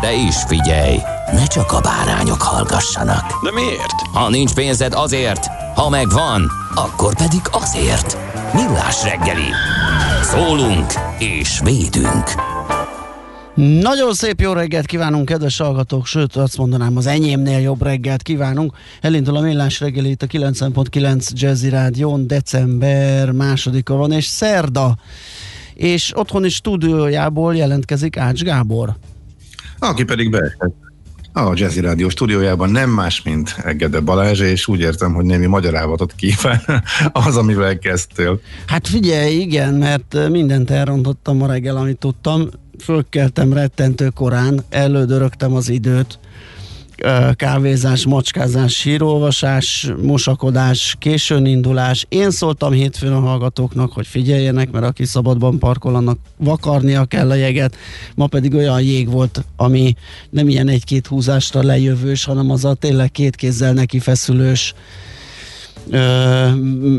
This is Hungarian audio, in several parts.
De is figyelj, ne csak a bárányok hallgassanak. De miért? Ha nincs pénzed azért, ha megvan, akkor pedig azért. Millás reggeli. Szólunk és védünk. Nagyon szép jó reggelt kívánunk, kedves hallgatók, sőt azt mondanám, az enyémnél jobb reggelt kívánunk. Elindul a millás reggeli itt a 9.9 Jazzy Rádión, december másodika van, és szerda. És otthoni stúdiójából jelentkezik Ács Gábor. Aki pedig beesett a Jazzy Rádió stúdiójában nem más, mint Egede Balázs, és úgy értem, hogy némi magyarávatot kíván az, amivel kezdtél. Hát figyelj, igen, mert mindent elrontottam ma reggel, amit tudtam. Fölkeltem rettentő korán, elődörögtem az időt, kávézás, macskázás, sírolvasás, mosakodás, későn indulás. Én szóltam hétfőn a hallgatóknak, hogy figyeljenek, mert aki szabadban parkol, annak vakarnia kell a jeget. Ma pedig olyan jég volt, ami nem ilyen egy-két húzásra lejövős, hanem az a tényleg két kézzel neki feszülős, Ö,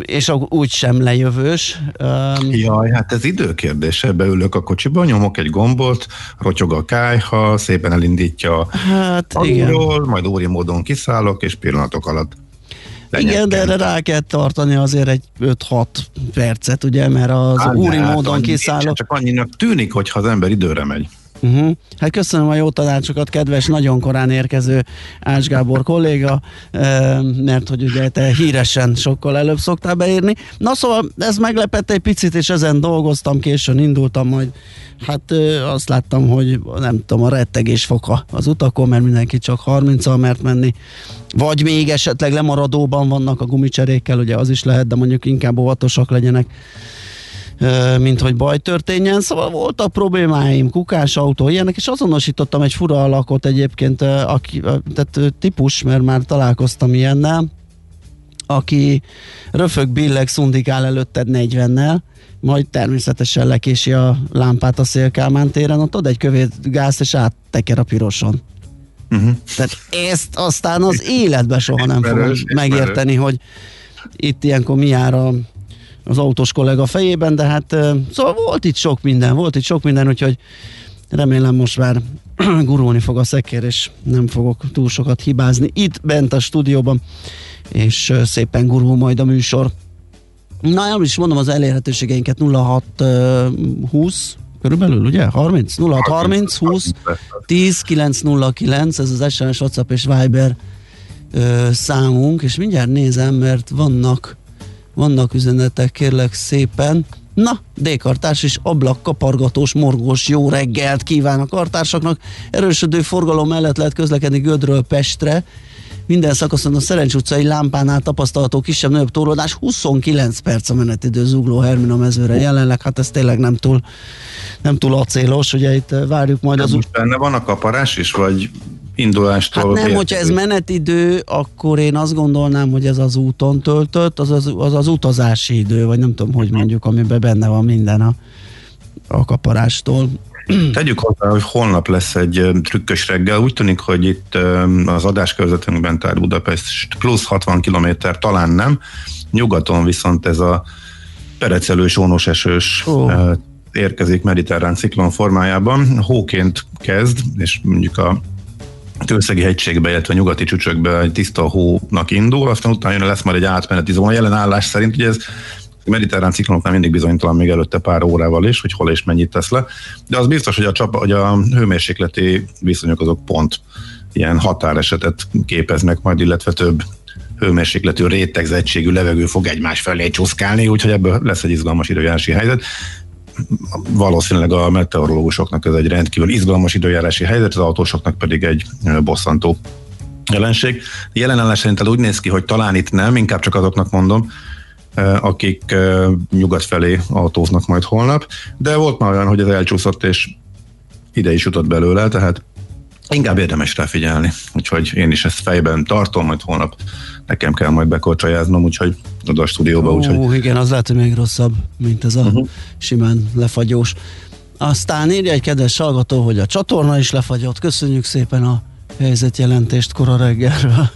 és úgy sem lejövős. Ö, Jaj, hát ez időkérdése. Beülök a kocsiba, nyomok egy gombot, rotyog a kájha, szépen elindítja hát, alulról, majd óri módon kiszállok, és pillanatok alatt Lenyekkel. Igen, de erre rá kell tartani azért egy 5-6 percet, ugye, mert az hát, úri hát módon kiszállok. Csak annyinak tűnik, hogyha az ember időre megy. Uh-huh. Hát köszönöm a jó tanácsokat, kedves, nagyon korán érkező Ács Gábor kolléga, mert hogy ugye te híresen sokkal előbb szoktál beírni. Na szóval ez meglepett egy picit, és ezen dolgoztam, későn indultam, majd hát azt láttam, hogy nem tudom, a rettegés foka az utakon, mert mindenki csak 30-al mert menni, vagy még esetleg lemaradóban vannak a gumicserékkel, ugye az is lehet, de mondjuk inkább óvatosak legyenek mint hogy baj történjen. Szóval voltak problémáim, kukás autó, ilyenek, és azonosítottam egy fura alakot egyébként, aki, tehát típus, mert már találkoztam ilyennel, aki röfög, billeg, szundikál előtted 40-nel, majd természetesen lekési a lámpát a Szélkámán téren, ott ad egy kövét gáz, és átteker a piroson. Uh-huh. Tehát ezt aztán az életben soha nem fogom megérteni, hogy itt ilyenkor mi jár a az autós kollega fejében, de hát szóval volt itt sok minden, volt itt sok minden, úgyhogy remélem most már gurulni fog a szekér, és nem fogok túl sokat hibázni itt bent a stúdióban, és szépen gurul majd a műsor. Na, nem is mondom az elérhetőségeinket 0620 körülbelül, ugye? 30? 06 30 20 10 909, ez az SMS, WhatsApp és Viber ö, számunk, és mindjárt nézem, mert vannak vannak üzenetek, kérlek szépen. Na, D-kartárs és ablak kapargatós, morgós jó reggelt kíván a kartársaknak. Erősödő forgalom mellett lehet közlekedni Gödről Pestre. Minden szakaszon a Szerencs utcai lámpánál tapasztalható kisebb-nagyobb torlódás. 29 perc a menetidő zugló Hermina mezőre jelenleg, hát ez tényleg nem túl, nem túl acélos, ugye itt várjuk majd az... Most benne van a kaparás is, vagy indulástól. Hát nem, hogyha ez menetidő, akkor én azt gondolnám, hogy ez az úton töltött, az az, az, az utazási idő, vagy nem tudom, hogy mondjuk, amiben benne van minden a, a kaparástól. Tegyük hozzá, hogy holnap lesz egy trükkös reggel. Úgy tűnik, hogy itt az adáskörzetünkben, tehát Budapest plusz 60 km talán nem. Nyugaton viszont ez a perecelős, ónos esős oh. érkezik mediterrán ciklon formájában. Hóként kezd, és mondjuk a Tőszegi hegységbe, illetve a nyugati csücsökbe egy tiszta hónak indul, aztán utána jön, lesz majd egy átmeneti zóna. Jelen állás szerint ugye ez mediterrán ciklonoknál mindig bizonytalan még előtte pár órával is, hogy hol és mennyit tesz le, de az biztos, hogy a, csapa, hogy a hőmérsékleti viszonyok azok pont ilyen határesetet képeznek majd, illetve több hőmérsékletű rétegzettségű levegő fog egymás felé csúszkálni, úgyhogy ebből lesz egy izgalmas időjárási helyzet. Valószínűleg a meteorológusoknak ez egy rendkívül izgalmas időjárási helyzet, az autósoknak pedig egy bosszantó jelenség. Jelenállás szerint úgy néz ki, hogy talán itt nem, inkább csak azoknak mondom, akik nyugat felé autóznak majd holnap, de volt már olyan, hogy ez elcsúszott, és ide is jutott belőle, tehát inkább érdemes rá figyelni. Úgyhogy én is ezt fejben tartom, majd holnap nekem kell majd bekorcsajáznom, úgyhogy oda a stúdióba. Ó, úgyhogy... igen, az lehet, hogy még rosszabb, mint ez a uh-huh. simán lefagyós. Aztán írja egy kedves hallgató, hogy a csatorna is lefagyott. Köszönjük szépen a helyzetjelentést kora reggelről.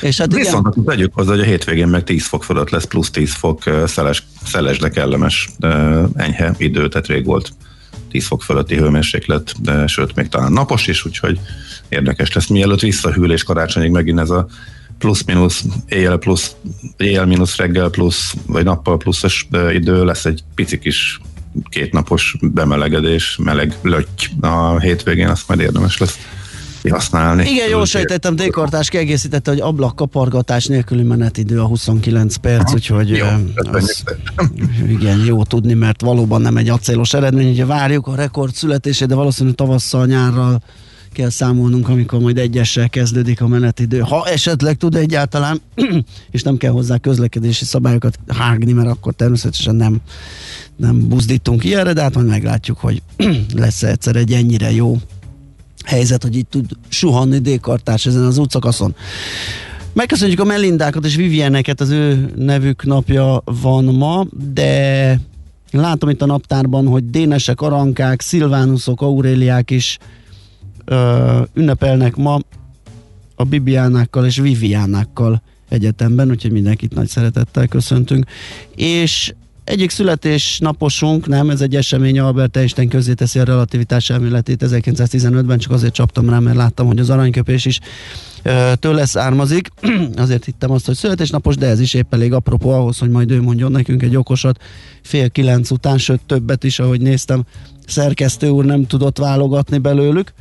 És hát Viszont igen. tegyük hozzá, hogy a hétvégén meg 10 fok fölött lesz, plusz 10 fok szeles, szeles de kellemes enyhe idő, tehát rég volt 10 fok fölötti hőmérséklet, de sőt, még talán napos is, úgyhogy érdekes lesz. Mielőtt visszahűl és karácsonyig megint ez a plusz-minusz, éjjel plusz, éjjel-minusz reggel plusz, vagy nappal pluszos idő, lesz egy pici kis kétnapos bemelegedés, meleg löty a hétvégén, azt majd érdemes lesz használni. Igen, jól sejtettem, Dékartás kiegészítette, hogy ablakkapargatás nélküli menetidő a 29 perc, Aha, úgyhogy jó, az, igen, jó tudni, mert valóban nem egy acélos eredmény, ugye várjuk a rekord születését, de valószínűleg tavasszal, nyárral kell számolnunk, amikor majd egyessel kezdődik a menetidő. Ha esetleg tud egyáltalán, és nem kell hozzá közlekedési szabályokat hágni, mert akkor természetesen nem, nem buzdítunk ilyenre, de hát majd meglátjuk, hogy lesz egyszer egy ennyire jó helyzet, hogy itt tud suhanni dékartás ezen az útszakaszon. Megköszönjük a Melindákat és Vivieneket, az ő nevük napja van ma, de látom itt a naptárban, hogy dénesek, arankák, szilvánuszok, auréliák is ö, ünnepelnek ma a Bibiánákkal és Viviánákkal egyetemben, úgyhogy mindenkit nagy szeretettel köszöntünk. És egyik születésnaposunk, nem, ez egy esemény, Albert Einstein teszi a relativitás elméletét 1915-ben, csak azért csaptam rá, mert láttam, hogy az aranyköpés is tőle származik. azért hittem azt, hogy születésnapos, de ez is épp elég apropó ahhoz, hogy majd ő mondjon nekünk egy okosat fél kilenc után, sőt többet is, ahogy néztem, szerkesztő úr nem tudott válogatni belőlük.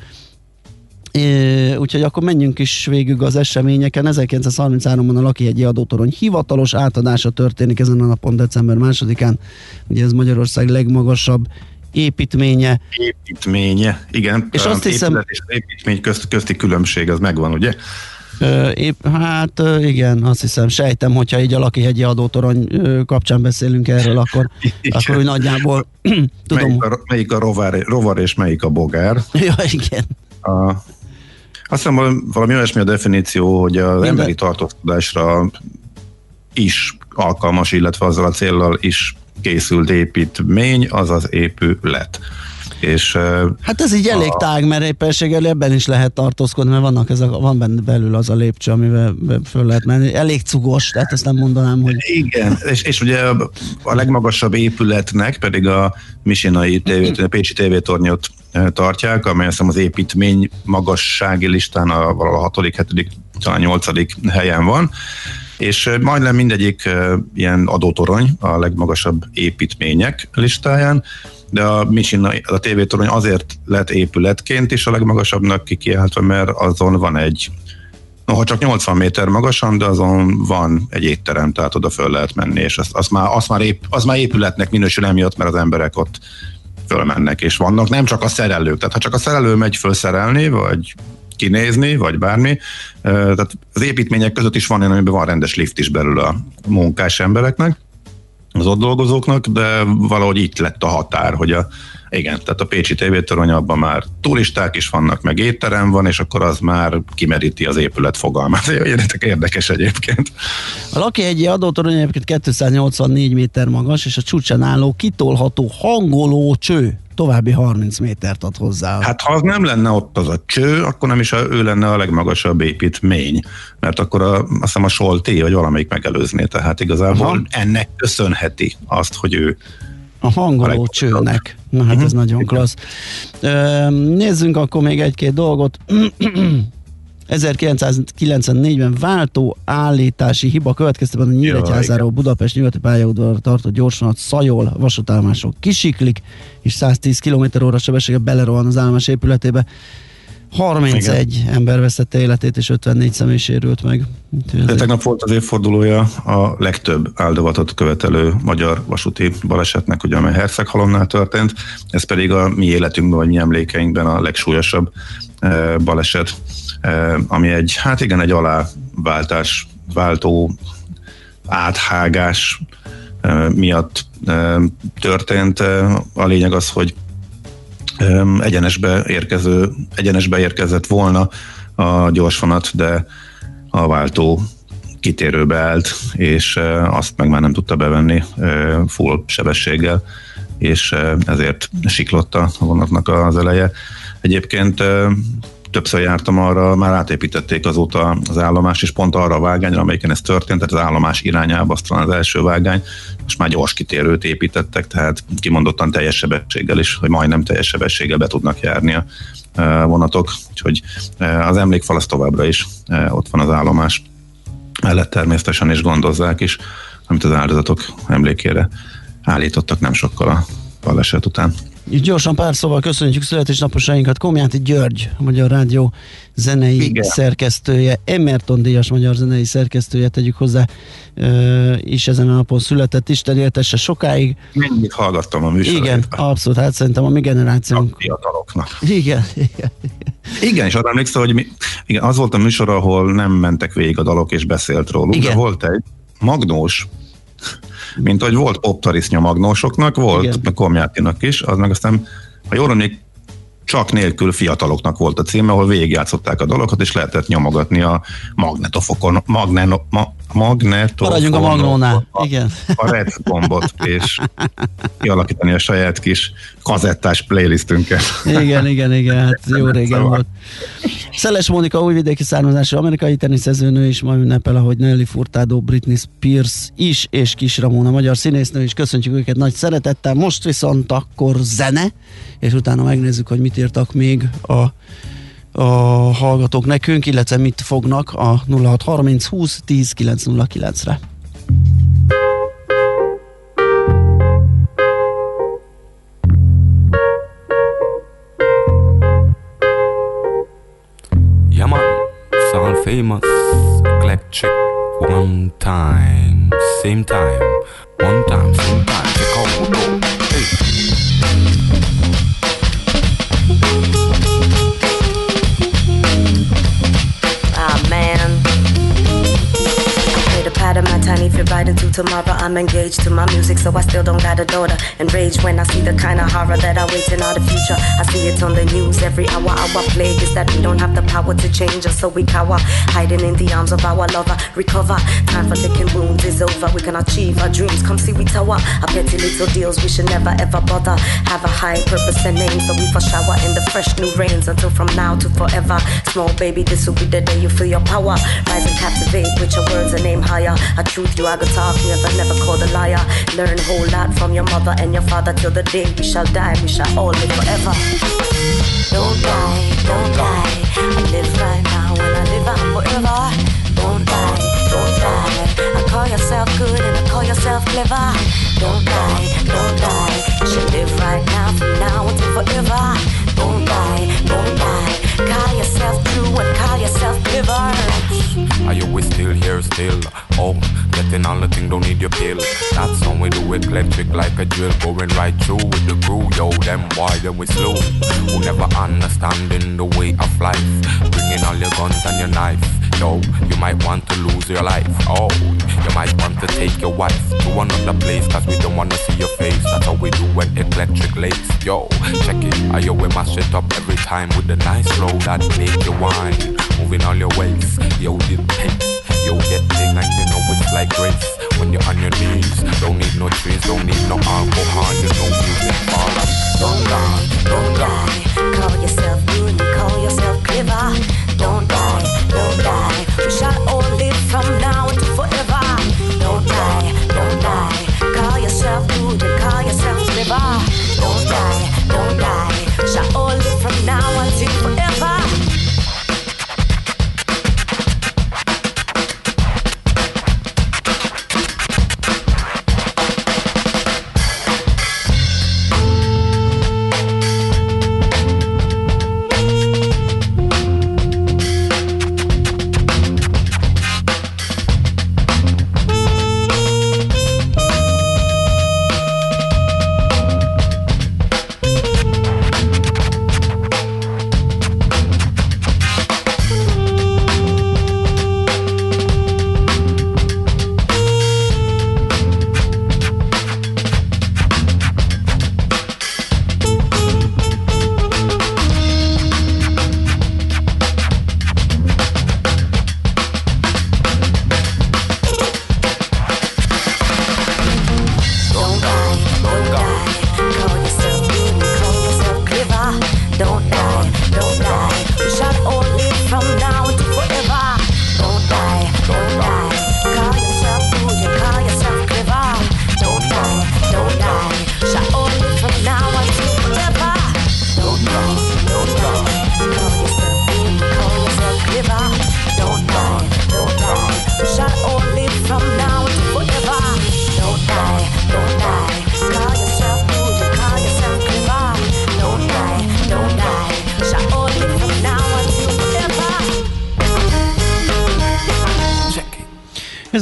É, úgyhogy akkor menjünk is végig az eseményeken. 1933-ban a Lakihegyi adótorony hivatalos átadása történik ezen a napon, december másodikán. Ugye ez Magyarország legmagasabb építménye. Építménye, igen. És azt hiszem... És építmény közt, közti különbség az megvan, ugye? Épp, hát igen, azt hiszem, sejtem, hogyha így a Lakihegyi adótorony kapcsán beszélünk erről, akkor, akkor úgy nagyjából tudom. Melyik a, melyik a rovar, rovar és melyik a bogár? Ja, igen. A, azt hiszem, valami olyasmi a definíció, hogy az Minden. emberi tartózkodásra is alkalmas, illetve azzal a célral is készült építmény, az az épület. És, hát ez így elég a... tág, mert éppenséggel ebben is lehet tartózkodni, mert vannak ez a, van benne belül az a lépcső, amivel föl lehet menni. Elég cugos, tehát ezt nem mondanám, hogy... Igen, és, és ugye a legmagasabb épületnek pedig a Misinai TV, a Pécsi tévétornyot tartják, amely azt az építmény magassági listán a, valahol a hatodik, hetedik, talán nyolcadik helyen van, és majdnem mindegyik ilyen adótorony a legmagasabb építmények listáján, de a Michin, a tévétorony azért lett épületként is a legmagasabbnak kikiáltva, mert azon van egy Noha csak 80 méter magasan, de azon van egy étterem, tehát oda föl lehet menni, és az, az, már, az, már, ép, az már épületnek minősül emiatt, mert az emberek ott fölmennek, és vannak nem csak a szerelők, tehát ha csak a szerelő megy fölszerelni, vagy kinézni, vagy bármi, tehát az építmények között is van olyan, amiben van rendes lift is belül a munkás embereknek, az ott dolgozóknak, de valahogy itt lett a határ, hogy a, igen, tehát a Pécsi tévétorony abban már turisták is vannak, meg étterem van, és akkor az már kimeríti az épület fogalmát. Érdekes egyébként. A Lakihegyi adótorony egyébként 284 méter magas, és a csúcsán álló kitolható hangoló cső további 30 métert ad hozzá. Hát ha az nem lenne ott az a cső, akkor nem is ő lenne a legmagasabb építmény, mert akkor a, azt hiszem a Solti, vagy valamelyik megelőzné, tehát igazából Aha. ennek köszönheti azt, hogy ő a hangoló csőnek. Na hát ez nagyon klassz. Nézzünk akkor még egy-két dolgot. 1994-ben váltó állítási hiba következtében a Nyíregyházáról Budapest nyugati pályaudvar tartott gyorsvonat Szajol vasútállomások kisiklik, és 110 km óra sebessége belerohan az állomás épületébe. 31 Igen. ember veszette életét, és 54 személy sérült meg. De tegnap volt az évfordulója a legtöbb áldozatot követelő magyar vasúti balesetnek, ugye, amely Herceghalomnál történt, ez pedig a mi életünkben, vagy mi emlékeinkben a legsúlyosabb e, baleset, e, ami egy, hát igen, egy aláváltás, váltó áthágás e, miatt történt. A lényeg az, hogy egyenesbe, érkező, egyenesbe érkezett volna a gyorsvonat, de a váltó kitérőbe állt, és azt meg már nem tudta bevenni full sebességgel, és ezért siklott a vonatnak az eleje. Egyébként többször jártam arra, már átépítették azóta az állomás, és pont arra a vágányra, amelyiken ez történt, tehát az állomás irányába, aztán az első vágány, most már gyors kitérőt építettek, tehát kimondottan teljes sebességgel is, hogy majdnem teljes sebességgel be tudnak járni a vonatok, úgyhogy az emlékfal az továbbra is ott van az állomás mellett természetesen is gondozzák is, amit az áldozatok emlékére állítottak nem sokkal a baleset után. Így gyorsan pár szóval köszönjük születésnaposainkat. Komjáti György, a Magyar Rádió zenei Igen. szerkesztője, Emerton Díjas magyar zenei szerkesztője, tegyük hozzá, is ezen a napon született, Isten éltesse sokáig. Mennyit hallgattam a műsorát. Igen, abszolút, hát szerintem a mi generációnk. A fiataloknak. Igen, igen. Igen, és arra emlékszel, hogy mi, igen, az volt a műsor, ahol nem mentek végig a dalok és beszélt róluk, igen. de volt egy magnós mint hogy volt optarisznya magnósoknak, volt Igen. komjátinak is, az meg aztán, ha jól emlék, csak nélkül fiataloknak volt a címe, ahol végigjátszották a dalokat, és lehetett nyomogatni a magnetofokon, magneno, ma, magnetofon. Maradjunk a magnónál, a, igen. A red gombot, és kialakítani a saját kis kazettás playlistünket. Igen, igen, igen, hát jó régen szóval. volt. Szeles Mónika újvidéki származású amerikai teniszezőnő is ma ünnepel, ahogy Nelly Furtado, Britney Spears is, és Kis Ramona, magyar színésznő is. Köszöntjük őket nagy szeretettel. Most viszont akkor zene, és utána megnézzük, hogy mit írtak még a a hallgatók nekünk, illetve mit fognak a 0630 20 10 909-re. Yeah man, sound famous, eclectic, one time, same time, one time, same time, they call hey. to my I'm engaged to my music, so I still don't got a daughter. Enraged when I see the kind of horror that awaiting all the future. I see it on the news every hour. Our plague is that we don't have the power to change us, so we cower, hiding in the arms of our lover. Recover, time for licking wounds is over. We can achieve our dreams. Come see we tower. Our petty little deals we should never ever bother. Have a high purpose and name, so we for shower in the fresh new rains until from now to forever. Small baby, this will be the day you feel your power. Rise and captivate with your words and aim higher. A truth you are gonna talk never never called a liar. Learn whole lot from your mother and your father till the day we shall die. We shall all live forever. Don't die, don't die. I live right now and I live on forever. Don't die, don't die. Yourself good and call yourself clever. Don't die, don't die. You should live right now from now until forever. Don't die, don't die. Call yourself true and call yourself clever. Are you we still here still? Oh, getting all the thing, don't need your pill. That's how we do it, electric like a drill, going right through with the crew. Yo, them why then we slow. Who never understanding the way of life. Bringing all your guns and your knife. Yo, you might want to lose your life. Oh, you might want to take your wife to another place, cause we don't wanna see your face. That's how we do when electric lace. Yo, check it. You we mash it up every time with the nice flow that make you wine. Moving all your ways. Yo, did pace. You'll get thing like you know it's like grace. When you're on your knees, don't need no trees, don't need no alcohol, you know music fall up. Don't die, don't die. Call yourself good call yourself clever. Don't die, don't die.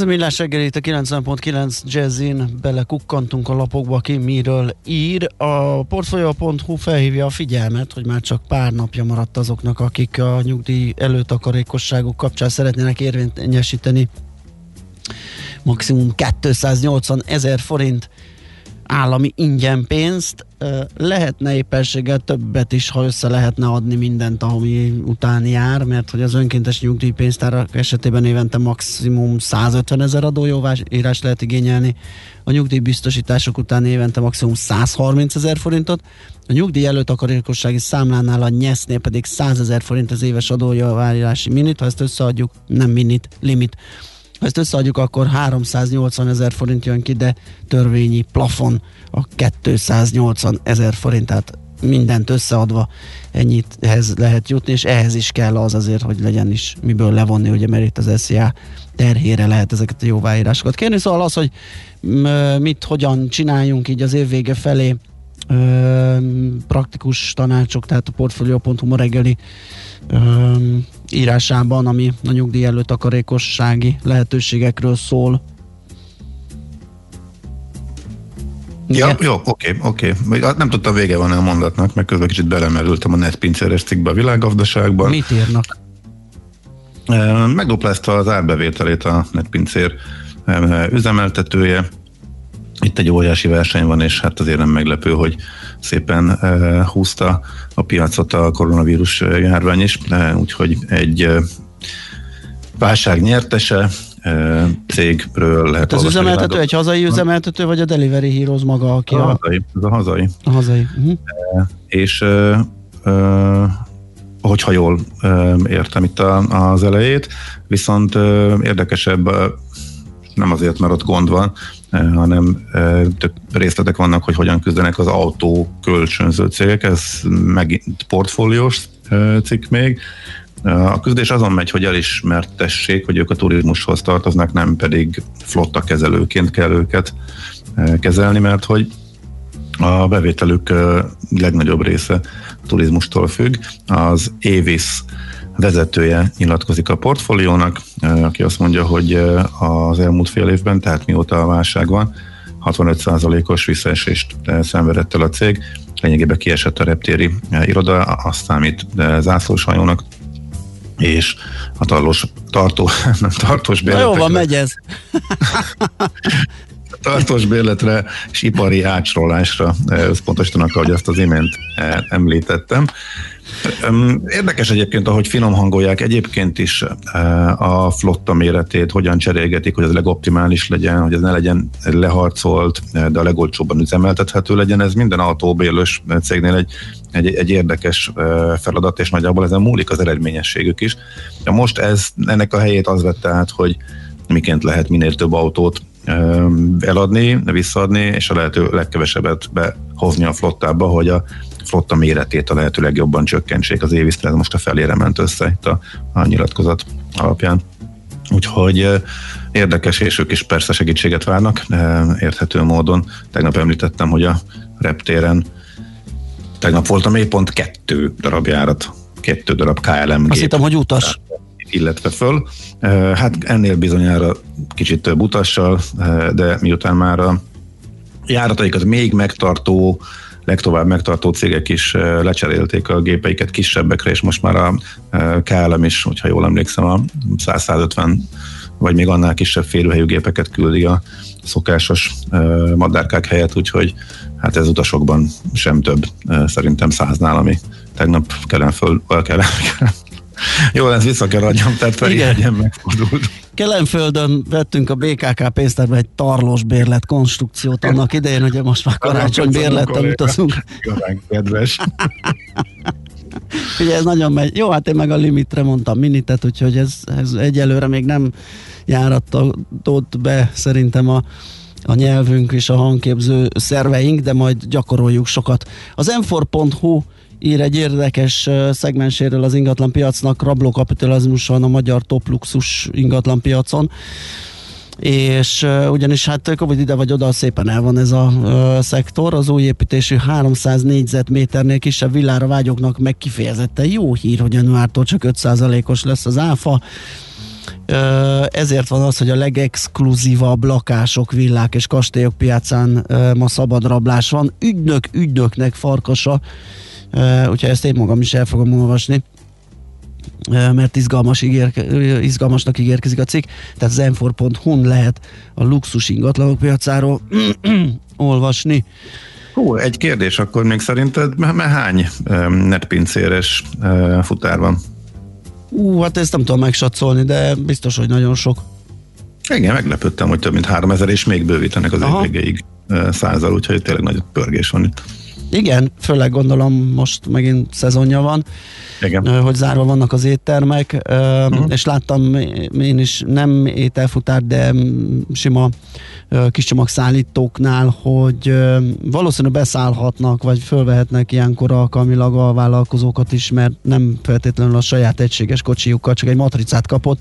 Millás reggel itt a 90.9 Jazzin, belekukkantunk a lapokba, aki miről ír. A Portfolio.hu felhívja a figyelmet, hogy már csak pár napja maradt azoknak, akik a nyugdíj előtakarékosságuk kapcsán szeretnének érvényesíteni maximum 280 ezer forint állami ingyen pénzt, lehetne éppenséggel többet is, ha össze lehetne adni mindent, ami után jár, mert hogy az önkéntes nyugdíjpénztárak esetében évente maximum 150 ezer adójóvírás lehet igényelni, a nyugdíjbiztosítások után évente maximum 130 ezer forintot, a nyugdíj előtakarékossági számlánál a nyesznél pedig 100 ezer forint az éves adójóvárási minit, ha ezt összeadjuk, nem minit, limit, ha ezt összeadjuk, akkor 380 ezer forint jön ki, de törvényi plafon a 280 ezer forint, tehát mindent összeadva ennyit ehhez lehet jutni, és ehhez is kell az azért, hogy legyen is miből levonni, ugye, mert itt az SZIA terhére lehet ezeket a jóváírásokat kérni. Szóval az, hogy mit, hogyan csináljunk így az év vége felé, praktikus tanácsok, tehát a Portfolio.hu ma reggeli írásában, ami a nyugdíj előtt akarékossági lehetőségekről szól. Ja, jó, oké, oké. Nem tudtam vége van a mondatnak, mert közben kicsit belemerültem a netpincéres cikkbe a világgazdaságban. Mit írnak? Megduplázta az árbevételét a netpincér üzemeltetője. Itt egy óriási verseny van, és hát azért nem meglepő, hogy szépen húzta a piacot a koronavírus járvány is, úgyhogy egy válság nyertese, cégről lehet Az üzemeltető egy hazai üzemeltető, vagy a Delivery Heroes maga, aki a... a hazai, ez a hazai. A hazai. Uh-huh. És hogyha jól értem itt az elejét, viszont érdekesebb nem azért, mert ott gond van, hanem több részletek vannak, hogy hogyan küzdenek az autó kölcsönző cégek, ez megint portfóliós cikk még. A küzdés azon megy, hogy elismertessék, hogy ők a turizmushoz tartoznak, nem pedig flotta kezelőként kell őket kezelni, mert hogy a bevételük legnagyobb része a turizmustól függ. Az Évis vezetője nyilatkozik a portfóliónak, aki azt mondja, hogy az elmúlt fél évben, tehát mióta a válság van, 65%-os visszaesést szenvedett el a cég, lényegében kiesett a reptéri iroda, azt számít zászlós hajónak, és a tarlós, tartó, nem, tartós bérletekre. Jó van, megy ez. tartós bérletre és ipari ácsolásra összpontosítanak, ahogy azt az imént említettem. Érdekes egyébként, ahogy finom hangolják egyébként is a flotta méretét, hogyan cserélgetik, hogy ez legoptimális legyen, hogy ez ne legyen leharcolt, de a legolcsóbban üzemeltethető legyen. Ez minden autóbélős cégnél egy, egy, egy érdekes feladat, és nagyjából ezen múlik az eredményességük is. De most ez, ennek a helyét az vette át, hogy miként lehet minél több autót eladni, visszaadni, és a lehető legkevesebbet behozni a flottába, hogy a flotta méretét a lehető legjobban csökkentsék. Az évisztre ez most a felére ment össze itt a, a nyilatkozat alapján. Úgyhogy érdekes, és ők is persze segítséget várnak, érthető módon. Tegnap említettem, hogy a reptéren tegnap volt a mélypont kettő darab járat, kettő darab KLM Azt hittem, hogy utas. Illetve föl. Hát ennél bizonyára kicsit több utassal, de miután már a járataikat még megtartó legtovább megtartó cégek is lecserélték a gépeiket kisebbekre, és most már a KLM is, hogyha jól emlékszem, a 150 vagy még annál kisebb férőhelyű gépeket küldi a szokásos madárkák helyett, úgyhogy hát ez utasokban sem több, szerintem száznál, ami tegnap kellene föl, kellene, jó, ez vissza kell adjam, tehát Ferihegy megfordult. Kelenföldön vettünk a BKK pénztárba egy tarlós bérlet konstrukciót annak idején, hogy most már karácsony bérlettel utazunk. kedves. Ugye ez nagyon megy. Jó, hát én meg a limitre mondtam minitet, úgyhogy ez, ez egyelőre még nem járatott be szerintem a a nyelvünk és a hangképző szerveink, de majd gyakoroljuk sokat. Az m ír egy érdekes szegmenséről az ingatlan piacnak, rablókapitalizmus van a magyar top luxus ingatlan piacon. És uh, ugyanis hát Covid ide vagy oda szépen el van ez a uh, szektor, az új építésű 300 négyzetméternél kisebb villára vágyoknak meg kifejezetten jó hír, hogy januártól csak 5%-os lesz az áfa, ezért van az, hogy a legexkluzívabb lakások, villák és kastélyok piacán ma szabad rablás van. Ügynök ügynöknek farkasa, úgyhogy ezt én magam is el fogom olvasni mert izgalmas ígérke, izgalmasnak ígérkezik a cikk, tehát az m lehet a luxus ingatlanok piacáról olvasni. Hú, egy kérdés akkor még szerinted, mert hány netpincéres futár van? Ú, hát ezt nem tudom megsatszolni, de biztos, hogy nagyon sok. Igen, meglepődtem, hogy több mint 3000 és még bővítenek az év végéig százal, úgyhogy tényleg nagy pörgés van itt. Igen, főleg gondolom most megint szezonja van, Igen. hogy zárva vannak az éttermek, uh-huh. és láttam én is nem ételfutár, de sima kis csomagszállítóknál, hogy valószínűleg beszállhatnak, vagy fölvehetnek ilyenkor alkalmilag a vállalkozókat is, mert nem feltétlenül a saját egységes kocsijukkal, csak egy matricát kapott,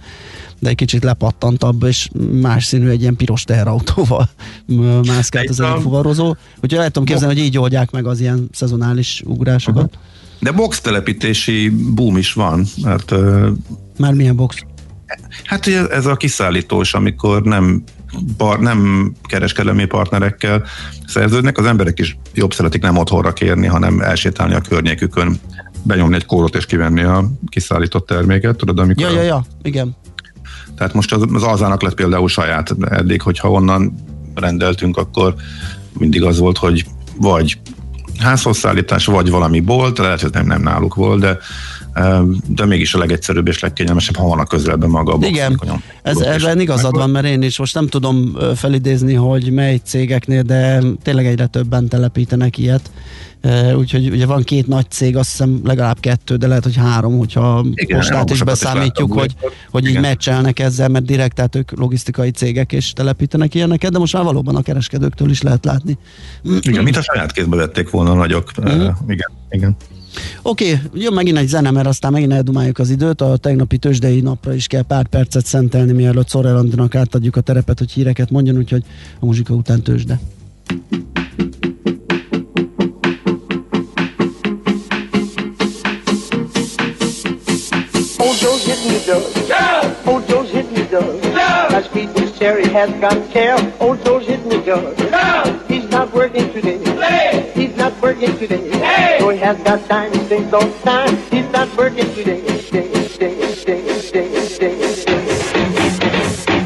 de egy kicsit lepattantabb, és más színű egy ilyen piros teherautóval mászkált az egyik fuvarozó. Úgyhogy el tudom képzelni, hogy így oldják meg az ilyen szezonális ugrásokat. Uh-huh. De box telepítési boom is van, mert... Már milyen box? Hát ez a kiszállítós, amikor nem bar, nem kereskedelmi partnerekkel szerződnek, az emberek is jobb szeretik nem otthonra kérni, hanem elsétálni a környékükön, benyomni egy kórot és kivenni a kiszállított terméket, tudod, amikor... Ja, ja, ja, igen. Tehát most az, az alzának lett például saját eddig, hogyha onnan rendeltünk, akkor mindig az volt, hogy vagy házhozszállítás, vagy valami bolt, lehet, hogy nem, nem náluk volt, de de mégis a legegyszerűbb és legkényelmesebb, ha van a közelben maga a box. Igen, ez, ebben igazad van, mert én is most nem tudom felidézni, hogy mely cégeknél, de tényleg egyre többen telepítenek ilyet. Úgyhogy ugye van két nagy cég, azt hiszem legalább kettő, de lehet, hogy három, hogyha Igen, postát is beszámítjuk, is hogy, hogy így meccselnek ezzel, mert direkt, tehát ők logisztikai cégek és telepítenek ilyeneket, de most már valóban a kereskedőktől is lehet látni. Igen, mint a saját kézbe vették volna a nagyok. Mm. Uh, igen, igen. Oké, okay, jön megint egy zene, mert aztán megint eldumáljuk az időt. A tegnapi tőzsdei napra is kell pár percet szentelni, mielőtt Szorelandinak átadjuk a terepet, hogy híreket mondjon, úgyhogy a muzsika után tőzsde. Ojo's hitting the dug. Yeah! Ojo's hitting the dug. Yeah! That speedless cherry has got care. Ojo's hitting the dug. Yeah! He's not working today. Play! He's not working today. Hey! So he has got time to sing all the time. He's not working today. Day, day, day, day, day, day. Hol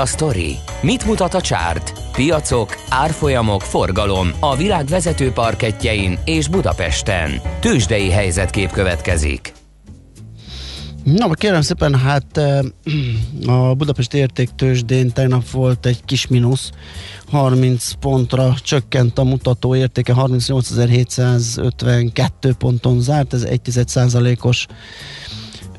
a sztori? Mit mutat a csárt? Piacok, árfolyamok, forgalom a világ vezető parketjein és Budapesten. Tősdei helyzetkép következik. Na, kérem szépen, hát a Budapesti értéktősdén tegnap volt egy kis mínusz, 30 pontra csökkent a mutató értéke, 38.752 ponton zárt, ez 1% os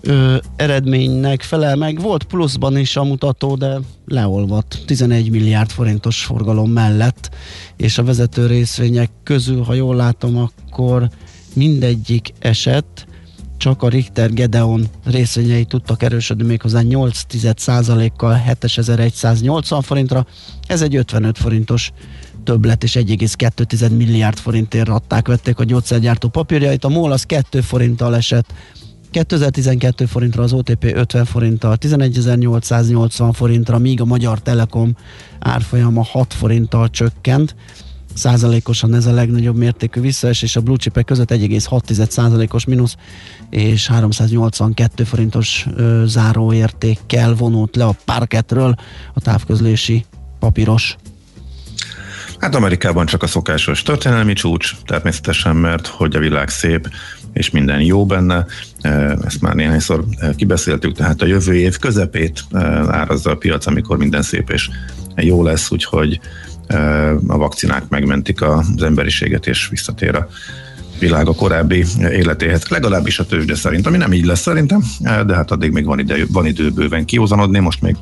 ö, eredménynek felel meg. Volt pluszban is a mutató, de leolvadt 11 milliárd forintos forgalom mellett, és a vezető részvények közül, ha jól látom, akkor mindegyik eset csak a Richter Gedeon részvényei tudtak erősödni méghozzá 8% kal 7180 forintra. Ez egy 55 forintos többlet és 1,2 milliárd forintért adták, vették a gyógyszergyártó papírjait. A MOL az 2 forinttal esett 2012 forintra az OTP 50 forinttal, 11.880 forintra, míg a Magyar Telekom árfolyama 6 forinttal csökkent. Százalékosan ez a legnagyobb mértékű visszaesés, a blue chipek között 1,6 százalékos mínusz és 382 forintos ö, záróértékkel vonult le a parketről a távközlési papíros Hát Amerikában csak a szokásos történelmi csúcs, természetesen, mert hogy a világ szép, és minden jó benne. Ezt már néhányszor kibeszéltük, tehát a jövő év közepét árazza a piac, amikor minden szép és jó lesz, úgyhogy a vakcinák megmentik az emberiséget, és visszatér a világ a korábbi életéhez, legalábbis a tőzsde szerint, ami nem így lesz szerintem, de hát addig még van idő, van idő bőven kiózanodni, most még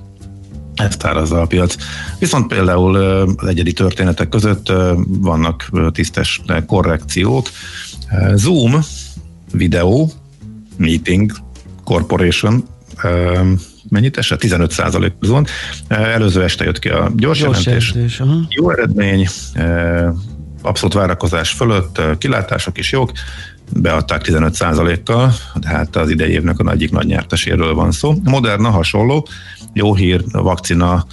ezt árazza a piac. Viszont például az egyedi történetek között vannak tisztes korrekciók. Zoom videó, meeting, corporation, mennyit esett? 15 százalék van. Előző este jött ki a gyors, gyors jelentés. jelentés Jó eredmény, abszolút várakozás fölött, kilátások is jók, beadták 15 kal de hát az idei évnek a egyik nagy nyerteséről van szó. Moderna hasonló, jó hír, a vakcina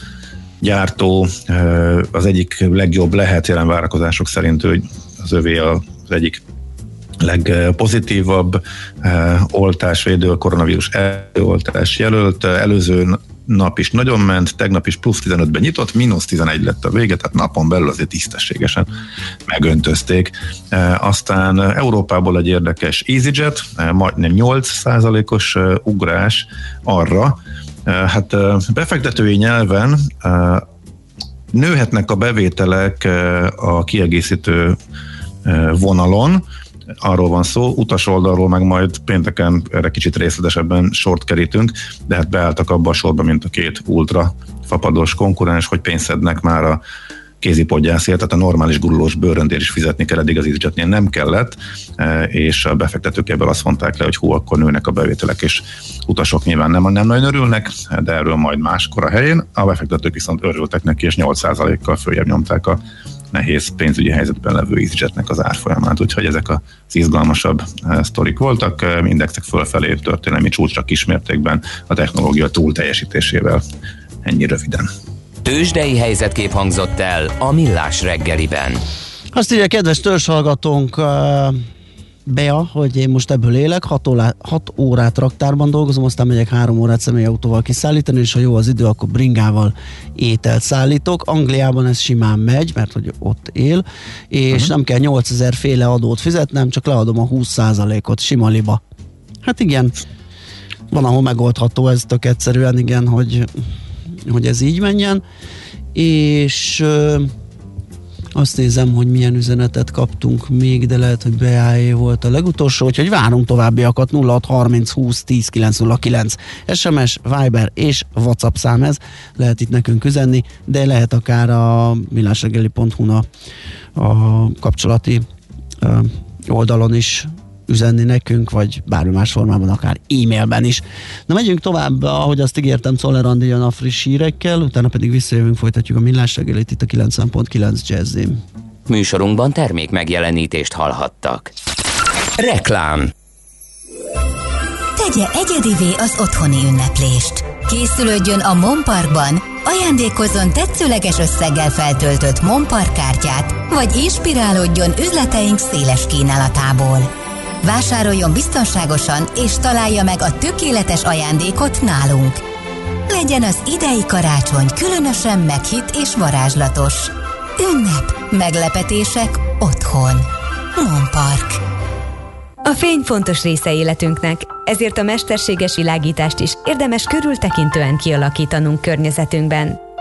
gyártó az egyik legjobb lehet jelen várakozások szerint, hogy az övé az egyik legpozitívabb oltás, védő a koronavírus oltás jelölt. Előző nap is nagyon ment, tegnap is plusz 15-ben nyitott, mínusz 11 lett a vége, tehát napon belül azért tisztességesen megöntözték. Aztán Európából egy érdekes EasyJet, majdnem 8%-os ugrás arra, hát befektetői nyelven nőhetnek a bevételek a kiegészítő vonalon, arról van szó, utas oldalról meg majd pénteken erre kicsit részletesebben sort kerítünk, de hát beálltak abba a sorba, mint a két ultra fapados konkurens, hogy pénzednek már a kézipodgyászért, tehát a normális gurulós bőröndér is fizetni kell, eddig az EasyJetnél nem kellett, e, és a befektetők ebből azt mondták le, hogy hú, akkor nőnek a bevételek, és utasok nyilván nem, nem nagyon örülnek, de erről majd máskor a helyén. A befektetők viszont örültek neki, és 8%-kal följebb nyomták a nehéz pénzügyi helyzetben levő EasyJetnek az árfolyamát, úgyhogy ezek az izgalmasabb eh, sztorik voltak, eh, indexek fölfelé történelmi csúcsra kismértékben a technológia túl teljesítésével. Ennyi röviden. Tőzsdei helyzetkép hangzott el a Millás reggeliben. Azt írja, kedves törzshallgatónk, eh, Bea, hogy én most ebből élek, 6 órát, 6 órát raktárban dolgozom, aztán megyek 3 órát személyautóval kiszállítani, és ha jó az idő, akkor bringával ételt szállítok. Angliában ez simán megy, mert hogy ott él, és uh-huh. nem kell 8000 féle adót fizetnem, csak leadom a 20%-ot sima liba. Hát igen, van, ahol megoldható ez tök egyszerűen, igen, hogy, hogy ez így menjen, és azt nézem, hogy milyen üzenetet kaptunk még, de lehet, hogy beállé volt a legutolsó, úgyhogy várunk továbbiakat 0630 20 10 909 SMS, Viber és WhatsApp szám ez. Lehet itt nekünk üzenni, de lehet akár a millásregeli.hu a, a kapcsolati oldalon is üzenni nekünk, vagy bármi más formában, akár e-mailben is. Na megyünk tovább, ahogy azt ígértem, Szoller Andi jön a friss hírekkel, utána pedig visszajövünk, folytatjuk a millás reggelit itt a 90.9 Jazzim. Műsorunkban termék megjelenítést hallhattak. Reklám Tegye egyedivé az otthoni ünneplést. Készülődjön a Monparkban, ajándékozzon tetszőleges összeggel feltöltött Monpark kártyát, vagy inspirálódjon üzleteink széles kínálatából. Vásároljon biztonságosan és találja meg a tökéletes ajándékot nálunk. legyen az idei karácsony különösen meghitt és varázslatos. Ünnep, meglepetések otthon. Monpark. A fény fontos része életünknek, ezért a mesterséges világítást is érdemes körültekintően kialakítanunk környezetünkben.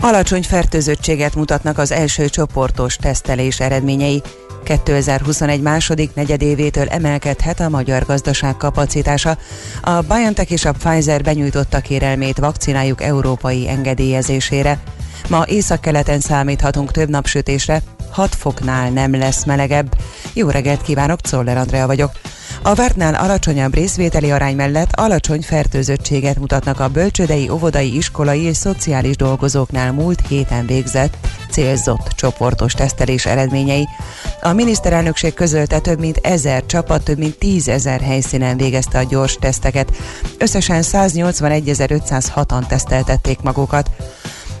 Alacsony fertőzöttséget mutatnak az első csoportos tesztelés eredményei. 2021 második negyedévétől emelkedhet a magyar gazdaság kapacitása. A BioNTech és a Pfizer benyújtotta kérelmét vakcinájuk európai engedélyezésére. Ma északkeleten számíthatunk több napsütésre, 6 foknál nem lesz melegebb. Jó reggelt kívánok, Czoller Andrea vagyok. A vártnál alacsonyabb részvételi arány mellett alacsony fertőzöttséget mutatnak a bölcsödei, óvodai, iskolai és szociális dolgozóknál múlt héten végzett célzott csoportos tesztelés eredményei. A miniszterelnökség közölte több mint ezer csapat, több mint tízezer helyszínen végezte a gyors teszteket. Összesen 181.506-an teszteltették magukat.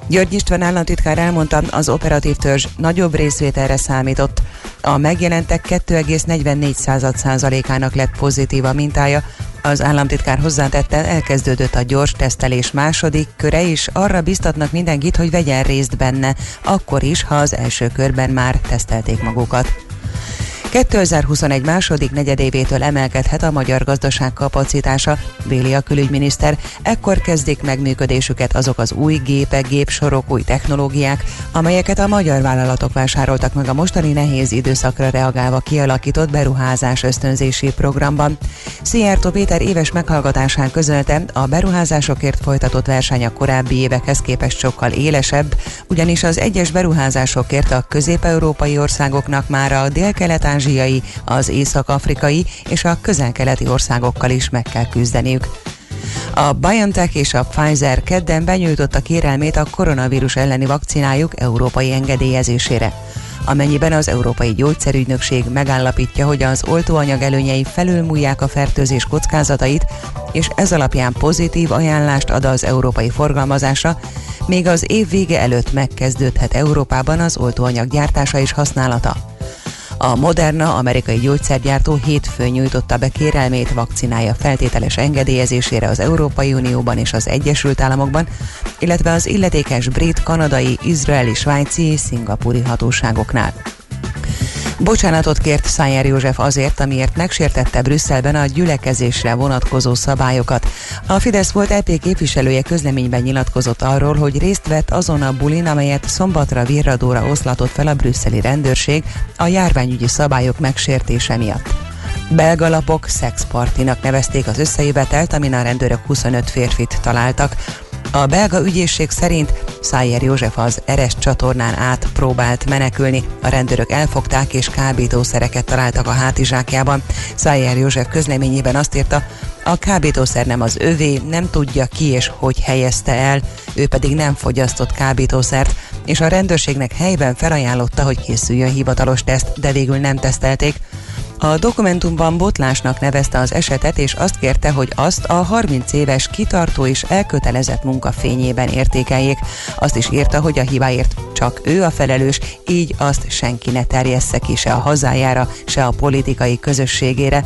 György István államtitkár elmondta, az operatív törzs nagyobb részvételre számított. A megjelentek 2,44 százalékának lett pozitív a mintája. Az államtitkár hozzátette, elkezdődött a gyors tesztelés második köre, és arra biztatnak mindenkit, hogy vegyen részt benne, akkor is, ha az első körben már tesztelték magukat. 2021 második negyedévétől emelkedhet a magyar gazdaság kapacitása, véli a külügyminiszter. Ekkor kezdik meg működésüket azok az új gépek, gépsorok, új technológiák, amelyeket a magyar vállalatok vásároltak meg a mostani nehéz időszakra reagálva kialakított beruházás ösztönzési programban. Szijjártó Péter éves meghallgatásán közölte, a beruházásokért folytatott verseny a korábbi évekhez képest sokkal élesebb, ugyanis az egyes beruházásokért a közép-európai országoknak már a dél-kelet ázsiai, az észak-afrikai és a közel-keleti országokkal is meg kell küzdeniük. A BioNTech és a Pfizer kedden benyújtotta kérelmét a koronavírus elleni vakcinájuk európai engedélyezésére. Amennyiben az Európai Gyógyszerügynökség megállapítja, hogy az oltóanyag előnyei felülmúlják a fertőzés kockázatait, és ez alapján pozitív ajánlást ad az európai forgalmazásra, még az év vége előtt megkezdődhet Európában az oltóanyag gyártása és használata. A Moderna amerikai gyógyszergyártó hétfőn nyújtotta be kérelmét vakcinája feltételes engedélyezésére az Európai Unióban és az Egyesült Államokban, illetve az illetékes brit, kanadai, izraeli, svájci és szingapúri hatóságoknál. Bocsánatot kért Szájer József azért, amiért megsértette Brüsszelben a gyülekezésre vonatkozó szabályokat. A Fidesz volt EP képviselője közleményben nyilatkozott arról, hogy részt vett azon a bulin, amelyet szombatra virradóra oszlatott fel a brüsszeli rendőrség a járványügyi szabályok megsértése miatt. Belga lapok szexpartinak nevezték az összejövetelt, amin a rendőrök 25 férfit találtak. A belga ügyészség szerint Szájer József az Eres csatornán át próbált menekülni. A rendőrök elfogták és kábítószereket találtak a hátizsákjában. Szájer József közleményében azt írta, a kábítószer nem az övé, nem tudja ki és hogy helyezte el, ő pedig nem fogyasztott kábítószert, és a rendőrségnek helyben felajánlotta, hogy készüljön hivatalos teszt, de végül nem tesztelték. A dokumentumban botlásnak nevezte az esetet, és azt kérte, hogy azt a 30 éves kitartó és elkötelezett munka fényében értékeljék. Azt is írta, hogy a hibáért csak ő a felelős, így azt senki ne terjessze ki se a hazájára, se a politikai közösségére.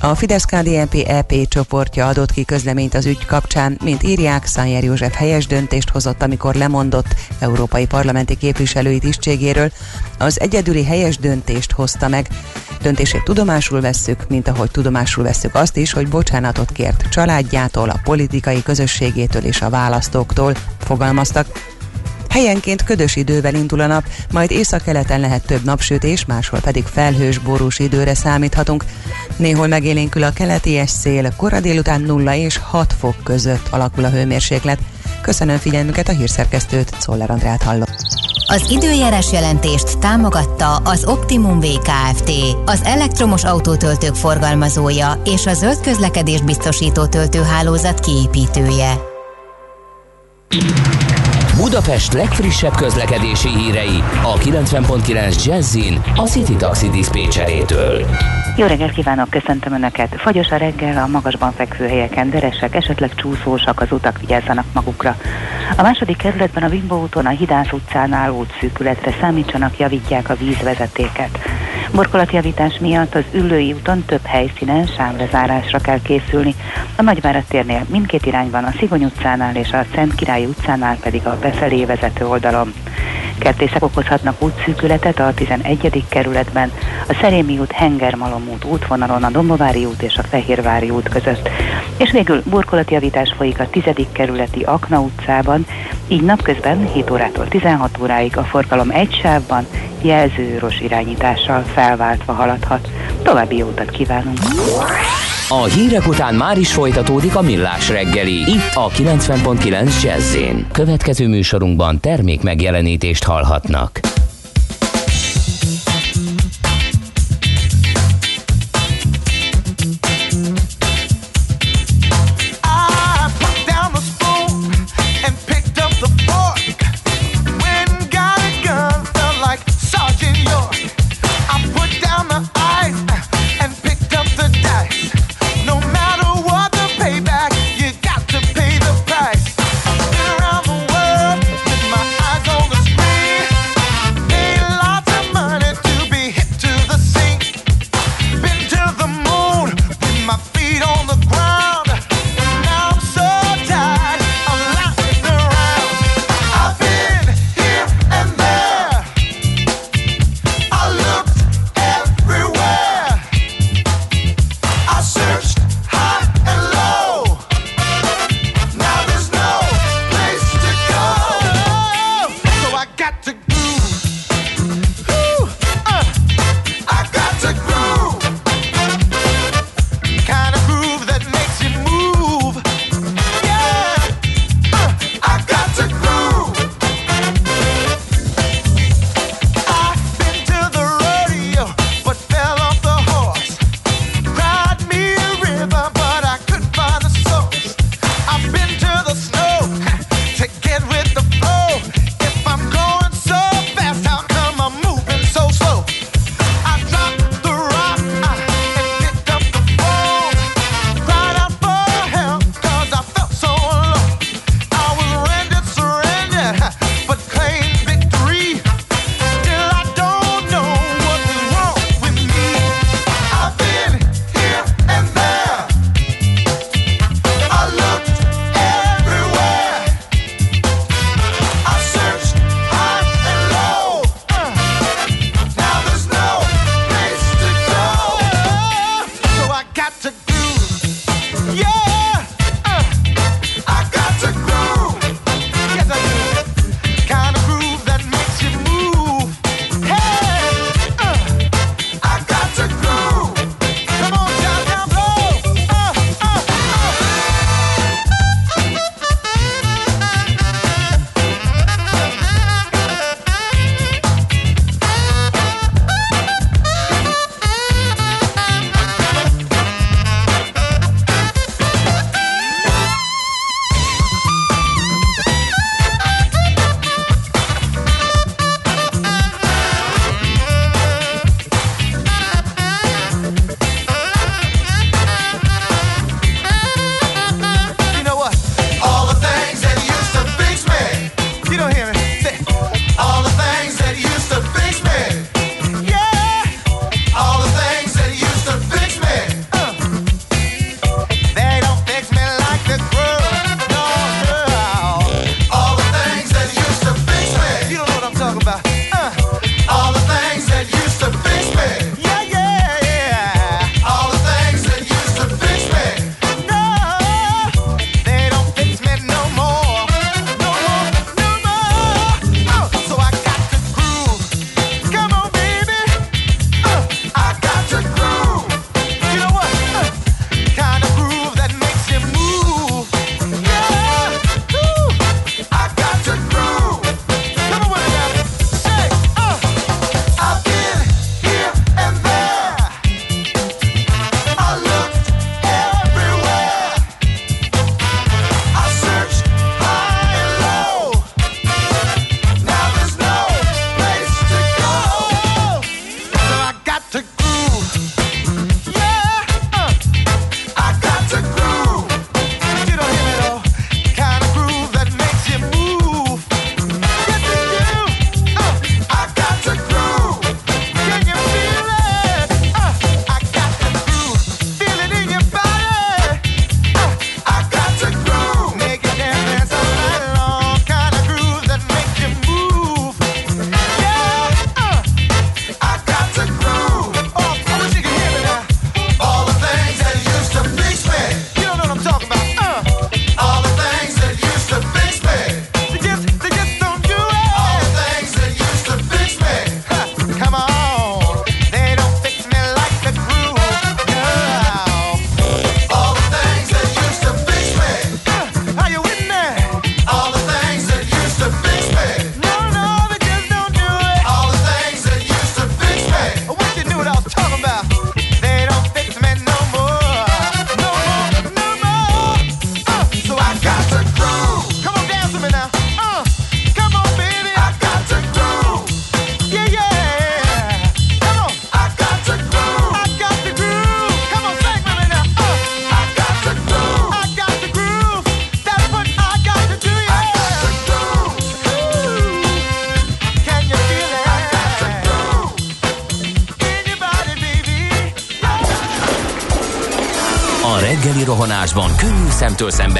A Fidesz-KDNP EP csoportja adott ki közleményt az ügy kapcsán, mint írják, Szanyer József helyes döntést hozott, amikor lemondott európai parlamenti képviselői tisztségéről. Az egyedüli helyes döntést hozta meg. Döntését tudomásul vesszük, mint ahogy tudomásul vesszük azt is, hogy bocsánatot kért családjától, a politikai közösségétől és a választóktól, fogalmaztak. Helyenként ködös idővel indul a nap, majd északkeleten lehet több napsütés, máshol pedig felhős, borús időre számíthatunk. Néhol megélénkül a keleti szél, kora délután 0 és 6 fok között alakul a hőmérséklet. Köszönöm figyelmüket a hírszerkesztőt, Szoller Andrát hallott. Az időjárás jelentést támogatta az Optimum VKFT, az elektromos autótöltők forgalmazója és a zöld közlekedés biztosító töltőhálózat kiépítője. Budapest legfrissebb közlekedési hírei a 90.9 Jazzin a City Taxi Dispécsejétől. Jó reggelt kívánok, köszöntöm Önöket. Fagyos a reggel a magasban fekvő helyeken, deresek, esetleg csúszósak az utak, vigyázzanak magukra. A második kerületben a Bimbo úton a Hidász utcánál útszűkületre számítsanak, javítják a vízvezetéket. Borkolatjavítás miatt az Üllői úton több helyszínen sávlezárásra kell készülni. A Nagyvárad térnél mindkét irányban a Szigony utcánál és a Szent Király utcánál pedig a befelé vezető oldalon. Kertészek okozhatnak útszűkületet a 11. kerületben, a Szerémi út, Hengermalom út útvonalon, a Dombovári út és a Fehérvári út között. És végül burkolatjavítás folyik a 10. kerületi Akna utcában, így napközben 7 órától 16 óráig a forgalom egy sávban jelzőros irányítással felváltva haladhat. További jó utat kívánunk! A hírek után már is folytatódik a millás reggeli, itt a 90.9 jazz Következő műsorunkban termék megjelenítést hallhatnak.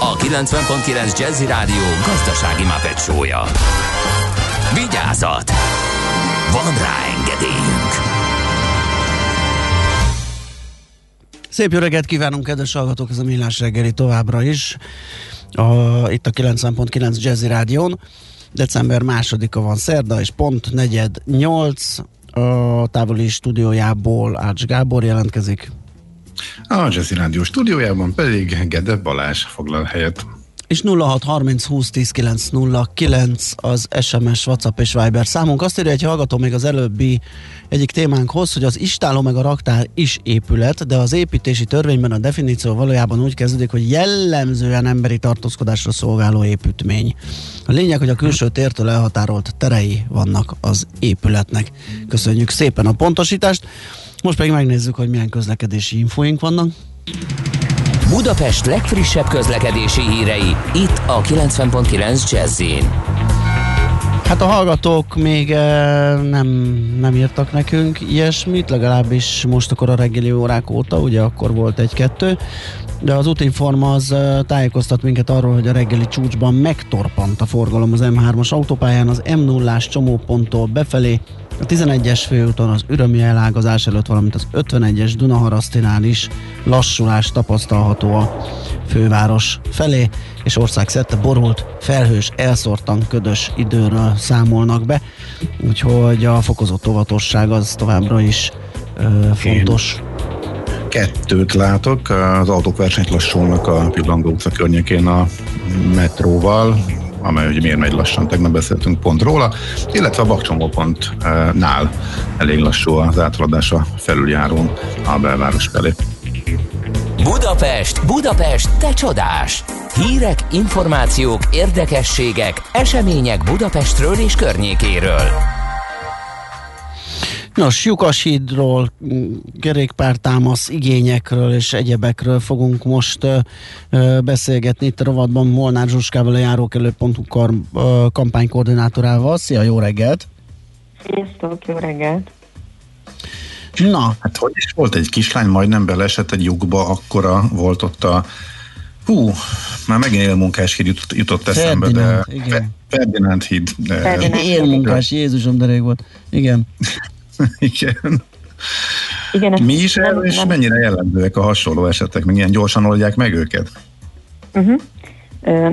a 90.9 Jazzy Rádió gazdasági mapetsója. Vigyázat! Van rá engedélyünk! Szép jó reggelt kívánunk, kedves hallgatók, ez a Millás reggeli továbbra is. A, itt a 90.9 Jazzy Rádión. December másodika van szerda, és pont negyed nyolc. A távoli stúdiójából Ács Gábor jelentkezik. A Jazzy Rádió stúdiójában pedig Gede Balázs foglal helyet és 0630 20 10 909 az SMS, WhatsApp és Viber számunk. Azt írja egy hallgató még az előbbi egyik témánkhoz, hogy az istáló meg a raktár is épület, de az építési törvényben a definíció valójában úgy kezdődik, hogy jellemzően emberi tartózkodásra szolgáló építmény. A lényeg, hogy a külső tértől elhatárolt terei vannak az épületnek. Köszönjük szépen a pontosítást. Most pedig megnézzük, hogy milyen közlekedési infóink vannak. Budapest legfrissebb közlekedési hírei, itt a 90.9 jazz Hát a hallgatók még eh, nem, nem írtak nekünk ilyesmit, legalábbis most akkor a reggeli órák óta, ugye akkor volt egy-kettő, de az útinforma az eh, tájékoztat minket arról, hogy a reggeli csúcsban megtorpant a forgalom az M3-as autópályán, az M0-ás csomóponttól befelé, a 11-es főúton az ürömi elágazás előtt, valamint az 51-es Dunaharasztinál is lassulás tapasztalható a főváros felé, és országszerte borult, felhős, elszórtan ködös időről számolnak be, úgyhogy a fokozott óvatosság az továbbra is ö, fontos. Én kettőt látok, az autók versenyt lassulnak a Pillangó utca környékén a metróval, amely ugye miért megy lassan, tegnap beszéltünk pont róla, illetve a bakcsomópontnál elég lassú az áthaladás a felüljárón a belváros felé. Budapest, Budapest, te csodás! Hírek, információk, érdekességek, események Budapestről és környékéről. Nos, Lyukashídról, kerékpártámasz igényekről és egyebekről fogunk most ö, ö, beszélgetni itt a rovadban Molnár Zsuskával, a járókelő.hu kar, ö, kampánykoordinátorával. Szia, jó reggelt! Sziasztok, jó reggelt! Na. Hát hogy is volt egy kislány, majdnem belesett egy lyukba, akkora volt ott a Hú, már megint élmunkás híd jutott, jutott eszembe, Ferdinand, de igen. Ferdinand híd. De... Ferdinand. Élmunkás, Jézusom, de rég volt. Igen. Igen. Igen, Mi is nem- erről, és nem- mennyire jellemzőek a hasonló esetek, meg ilyen gyorsan oldják meg őket? Uh-huh.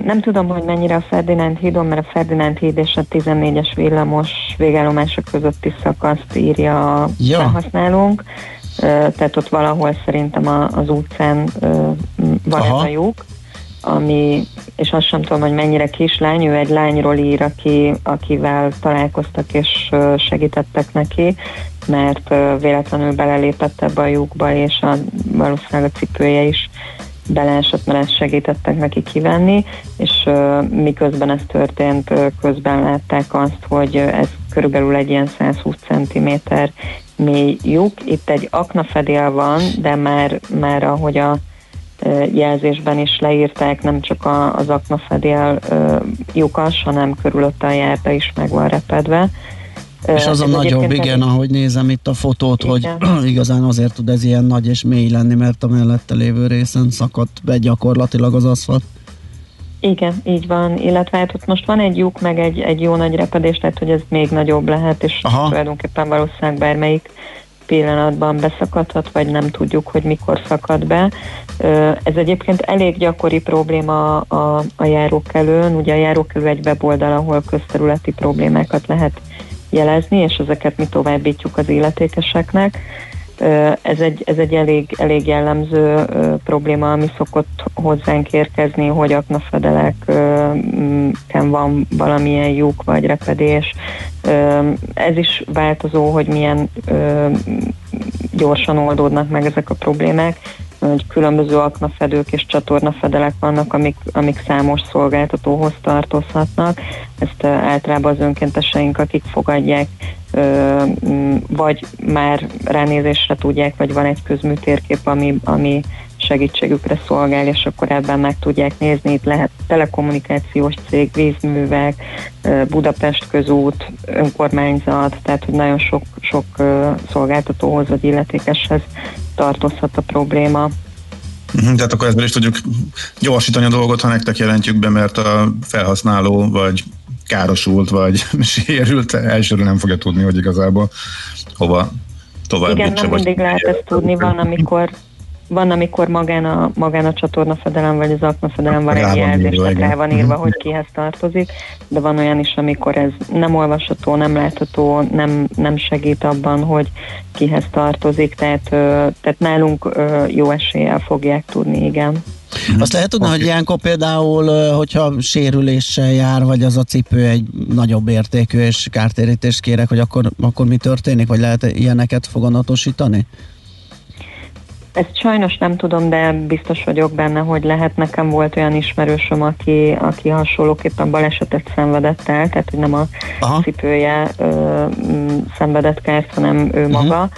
Nem tudom, hogy mennyire a Ferdinánd hídon, mert a Ferdinánd híd és a 14-es villamos végállomások közötti szakaszt írja a Ja. felhasználónk. Tehát ott valahol szerintem az utcán van Aha. ez a lyuk, ami, és azt sem tudom, hogy mennyire kislány, ő egy lányról ír, aki, akivel találkoztak és segítettek neki, mert véletlenül belelépett ebbe a lyukba, és a, valószínűleg a cipője is beleesett, mert ezt segítettek neki kivenni, és miközben ez történt, közben látták azt, hogy ez körülbelül egy ilyen 120 cm mély lyuk. Itt egy aknafedél van, de már, már ahogy a jelzésben is leírták, nem csak a, az aknafedél uh, lyukas, hanem körülötte a járda is meg van repedve. És az a Ez nagyobb, igen, ahogy nézem itt a fotót, hogy igazán azért tud ez ilyen nagy és mély lenni, mert a mellette lévő részen szakadt be gyakorlatilag az aszfalt. Igen, így van, illetve hát ott most van egy lyuk, meg egy, egy jó nagy repedés, tehát hogy ez még nagyobb lehet, és Aha. tulajdonképpen valószínűleg bármelyik pillanatban beszakadhat, vagy nem tudjuk, hogy mikor szakad be. Ez egyébként elég gyakori probléma a, a járókelőn. Ugye a járókelő egy weboldal, ahol közterületi problémákat lehet jelezni, és ezeket mi továbbítjuk az illetékeseknek. Ez egy, ez egy elég, elég jellemző probléma, ami szokott hozzánk érkezni, hogy aknafedeleken van valamilyen lyuk vagy repedés. Ez is változó, hogy milyen gyorsan oldódnak meg ezek a problémák. hogy különböző aknafedők és csatornafedelek vannak, amik, amik számos szolgáltatóhoz tartozhatnak. Ezt általában az önkénteseink, akik fogadják, vagy már ránézésre tudják, vagy van egy közműtérkép, ami, ami segítségükre szolgál, és akkor ebben meg tudják nézni, itt lehet telekommunikációs cég, vízművek, Budapest közút, önkormányzat, tehát hogy nagyon sok, sok szolgáltatóhoz vagy illetékeshez tartozhat a probléma. Mhm, tehát akkor ezzel is tudjuk gyorsítani a dolgot, ha nektek jelentjük be, mert a felhasználó vagy károsult, vagy sérült, elsőre nem fogja tudni, hogy igazából hova tovább Igen, nem mindig lehet ezt tudni, van, amikor van, amikor magán a, magán a csatornafedelem vagy az aknafedelem van egy jelzés, tehát rá van írva, hogy kihez tartozik, de van olyan is, amikor ez nem olvasható, nem látható, nem, nem segít abban, hogy kihez tartozik, tehát, tehát nálunk jó eséllyel fogják tudni, igen. Azt lehet tudni, okay. hogy ilyenkor például, hogyha sérüléssel jár, vagy az a cipő egy nagyobb értékű, és kártérítést kérek, hogy akkor, akkor mi történik, vagy lehet ilyeneket foganatosítani? Ezt sajnos nem tudom, de biztos vagyok benne, hogy lehet. Nekem volt olyan ismerősöm, aki, aki hasonlóképpen balesetet szenvedett el, tehát hogy nem a Aha. cipője ö, szenvedett kárt, hanem ő uh-huh. maga.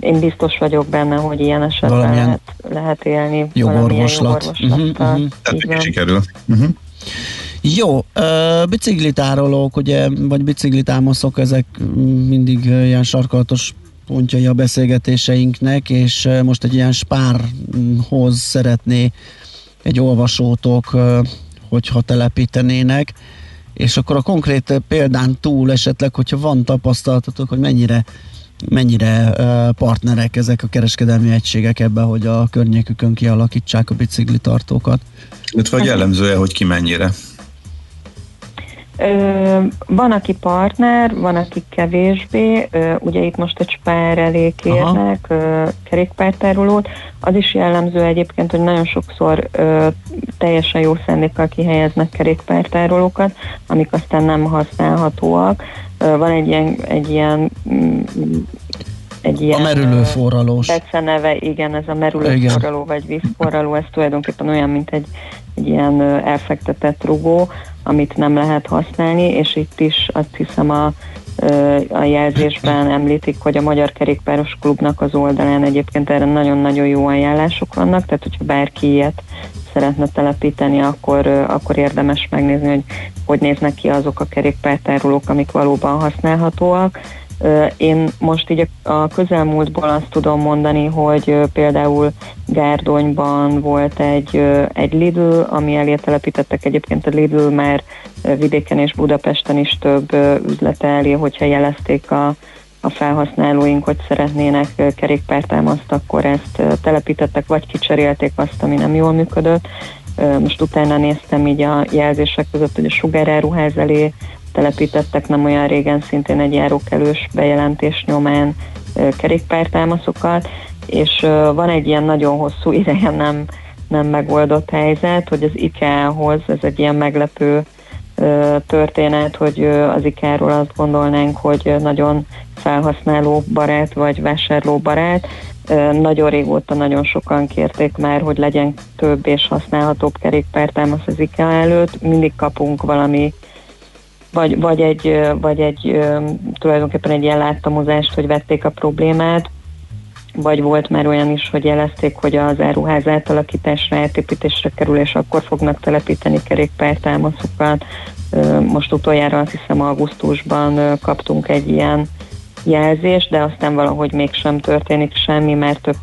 Én biztos vagyok benne, hogy ilyen esetben Valamilyen lehet, lehet élni. Jogorvoslat. Jogorvoslattal. Uh-huh, uh-huh. sikerül. Uh-huh. Jó, biciklitárolók, ugye, vagy biciklitámaszok, ezek mindig ilyen sarkalatos pontjai a beszélgetéseinknek, és most egy ilyen spárhoz szeretné egy olvasótok, hogyha telepítenének, és akkor a konkrét példán túl esetleg, hogyha van tapasztalatotok, hogy mennyire mennyire partnerek ezek a kereskedelmi egységek ebben, hogy a környékükön kialakítsák a biciklitartókat. Illetve vagy jellemzője, hogy ki mennyire? Ö, van, aki partner, van, aki kevésbé. Ö, ugye itt most egy spár elé kérnek ö, kerékpártárolót. Az is jellemző egyébként, hogy nagyon sokszor ö, teljesen jó szándékkal kihelyeznek kerékpártárolókat, amik aztán nem használhatóak. Van egy ilyen, egy ilyen mm, egy ilyen... A merülő forralós. neve, igen, ez a merülő igen. forraló vagy vízforraló, ez tulajdonképpen olyan, mint egy, egy ilyen elfektetett rugó, amit nem lehet használni, és itt is azt hiszem a, a jelzésben említik, hogy a Magyar Kerékpáros Klubnak az oldalán egyébként erre nagyon-nagyon jó ajánlások vannak, tehát hogyha bárki ilyet szeretne telepíteni, akkor, akkor érdemes megnézni, hogy hogy néznek ki azok a kerékpártárolók, amik valóban használhatóak én most így a közelmúltból azt tudom mondani, hogy például Gárdonyban volt egy, egy Lidl, ami elé telepítettek egyébként a Lidl már vidéken és Budapesten is több üzlete elé, hogyha jelezték a, a felhasználóink, hogy szeretnének kerékpártámaszt, akkor ezt telepítettek, vagy kicserélték azt, ami nem jól működött. Most utána néztem így a jelzések között, hogy a sugáráruház elé telepítettek nem olyan régen szintén egy járókelős bejelentés nyomán kerékpártámaszokat, és van egy ilyen nagyon hosszú ideje nem, nem megoldott helyzet, hogy az IKEA-hoz, ez egy ilyen meglepő történet, hogy az IKEA-ról azt gondolnánk, hogy nagyon felhasználó barát vagy vásárló barát. Nagyon régóta nagyon sokan kérték már, hogy legyen több és használhatóbb kerékpártámasz az IKEA előtt. Mindig kapunk valami vagy, vagy egy, vagy egy tulajdonképpen egy ilyen láttamozást, hogy vették a problémát, vagy volt már olyan is, hogy jelezték, hogy az áruház átalakításra, átépítésre kerül, és akkor fognak telepíteni kerékpártámaszokat. Most utoljára azt hiszem augusztusban kaptunk egy ilyen jelzést, de aztán valahogy mégsem történik semmi, mert több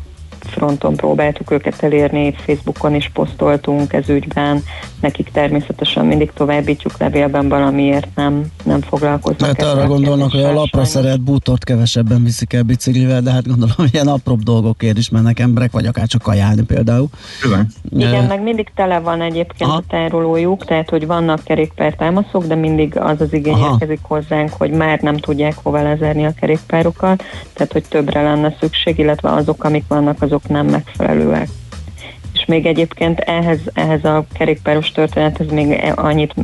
fronton próbáltuk őket elérni, Facebookon is posztoltunk ez ügyben, nekik természetesen mindig továbbítjuk levélben valamiért nem, nem foglalkoznak. Mert arra gondolnak, hogy a lapra szeret bútort kevesebben viszik el biciklivel, de hát gondolom, hogy ilyen apróbb dolgokért is mennek emberek, vagy akár csak kajálni például. Igen, Igen meg mindig tele van egyébként Aha. a tárolójuk, tehát hogy vannak kerékpártámaszok, de mindig az az igény Aha. érkezik hozzánk, hogy már nem tudják hova lezerni a kerékpárokat, tehát hogy többre lenne szükség, illetve azok, amik vannak, azok nem megfelelőek és még egyébként ehhez, ehhez a kerékpáros történethez még annyit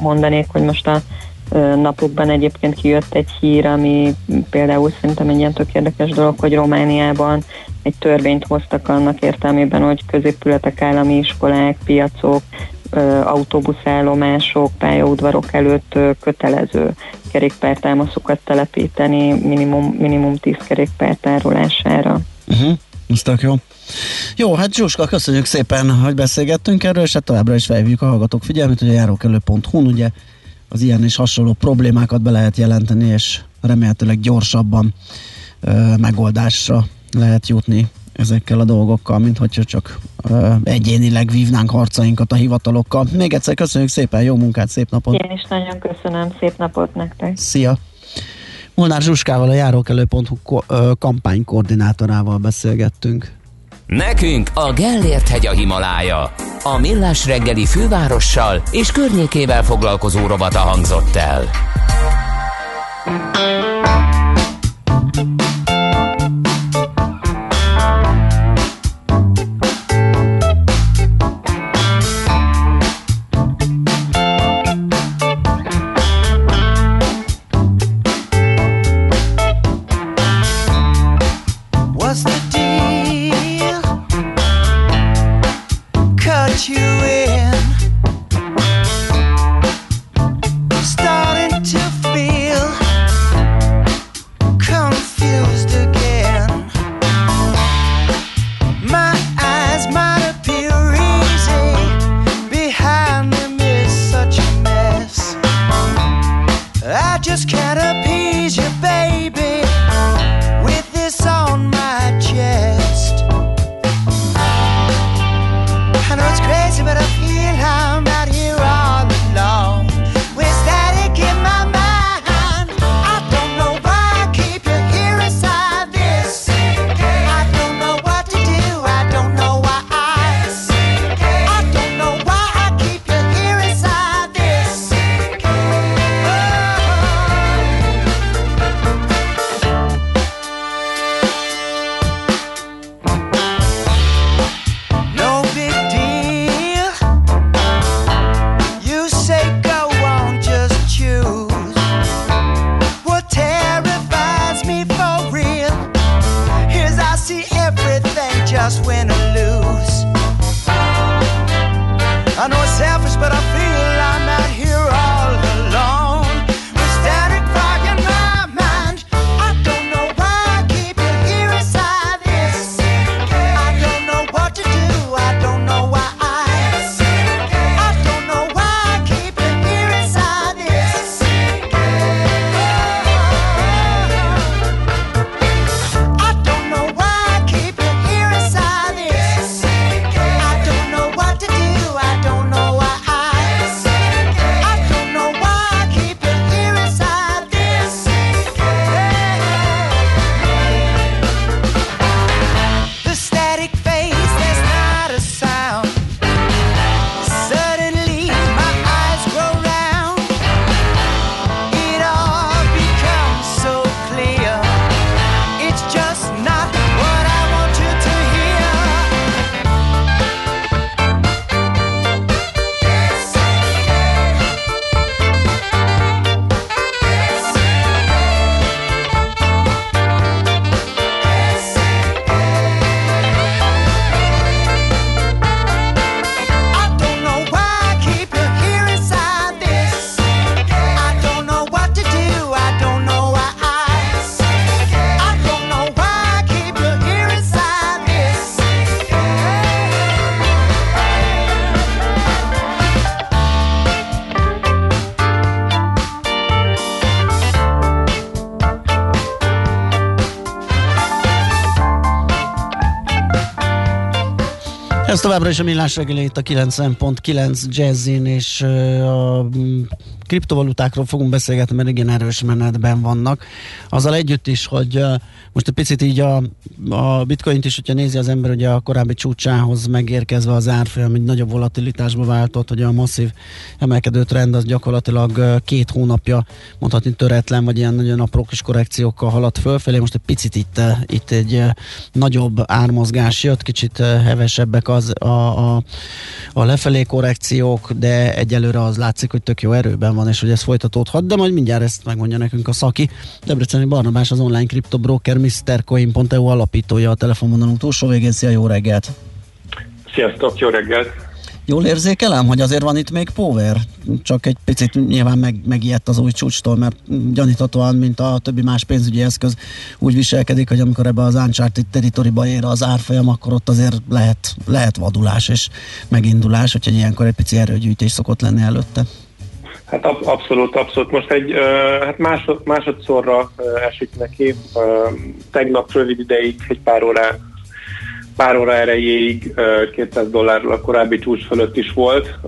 mondanék, hogy most a napokban egyébként kijött egy hír, ami például szerintem egy ilyen tök érdekes dolog, hogy Romániában egy törvényt hoztak annak értelmében, hogy középületek, állami iskolák, piacok, autóbuszállomások, pályaudvarok előtt kötelező kerékpártámaszokat telepíteni minimum, minimum 10 kerékpár tárolására. Uh-huh. Ez tök jó. Jó, hát Zsuska, köszönjük szépen, hogy beszélgettünk erről, és hát továbbra is felhívjuk a hallgatók figyelmét, hogy a járókelő.hu-n ugye az ilyen és hasonló problémákat be lehet jelenteni, és remélhetőleg gyorsabban ö, megoldásra lehet jutni ezekkel a dolgokkal, mint hogyha csak ö, egyénileg vívnánk harcainkat a hivatalokkal. Még egyszer köszönjük szépen, jó munkát, szép napot! Én is nagyon köszönöm, szép napot nektek! Szia! Molnár Zsuskával, a járókelő.hu kampánykoordinátorával beszélgettünk. Nekünk a Gellért hegy a Himalája. A Millás reggeli fővárossal és környékével foglalkozó robata hangzott el. Ez továbbra is a millás reggeli itt a 90.9 Jazzin, és a mm, kriptovalutákról fogunk beszélgetni, mert igen erős menetben vannak. Azzal együtt is, hogy most egy picit így a, a bitcoint is, hogyha nézi az ember, ugye a korábbi csúcsához megérkezve az árfolyam, egy nagyobb volatilitásba váltott, hogy a masszív emelkedő trend az gyakorlatilag két hónapja mondhatni töretlen, vagy ilyen nagyon apró kis korrekciókkal haladt fölfelé. Most egy picit itt, itt egy nagyobb ármozgás jött, kicsit hevesebbek az a, a, a lefelé korrekciók, de egyelőre az látszik, hogy tök jó erőben van és hogy ez folytatódhat, de majd mindjárt ezt megmondja nekünk a szaki. Debreceni Barnabás az online kriptobroker MrCoin.eu alapítója a telefonvonalunk túlsó végén. Szia, jó reggelt! Sziasztok, jó reggelt! Jól érzékelem, hogy azért van itt még power? Csak egy picit nyilván meg, megijedt az új csúcstól, mert gyaníthatóan, mint a többi más pénzügyi eszköz úgy viselkedik, hogy amikor ebbe az Uncharted territoryba ér az árfolyam, akkor ott azért lehet, lehet vadulás és megindulás, úgyhogy ilyenkor egy pici erőgyűjtés szokott lenni előtte. Hát ab, abszolút, abszolút. Most egy hát másod, másodszorra esik neki. Tegnap rövid ideig, egy pár órá, pár óra erejéig uh, 200 dollárról a korábbi csúcs fölött is volt,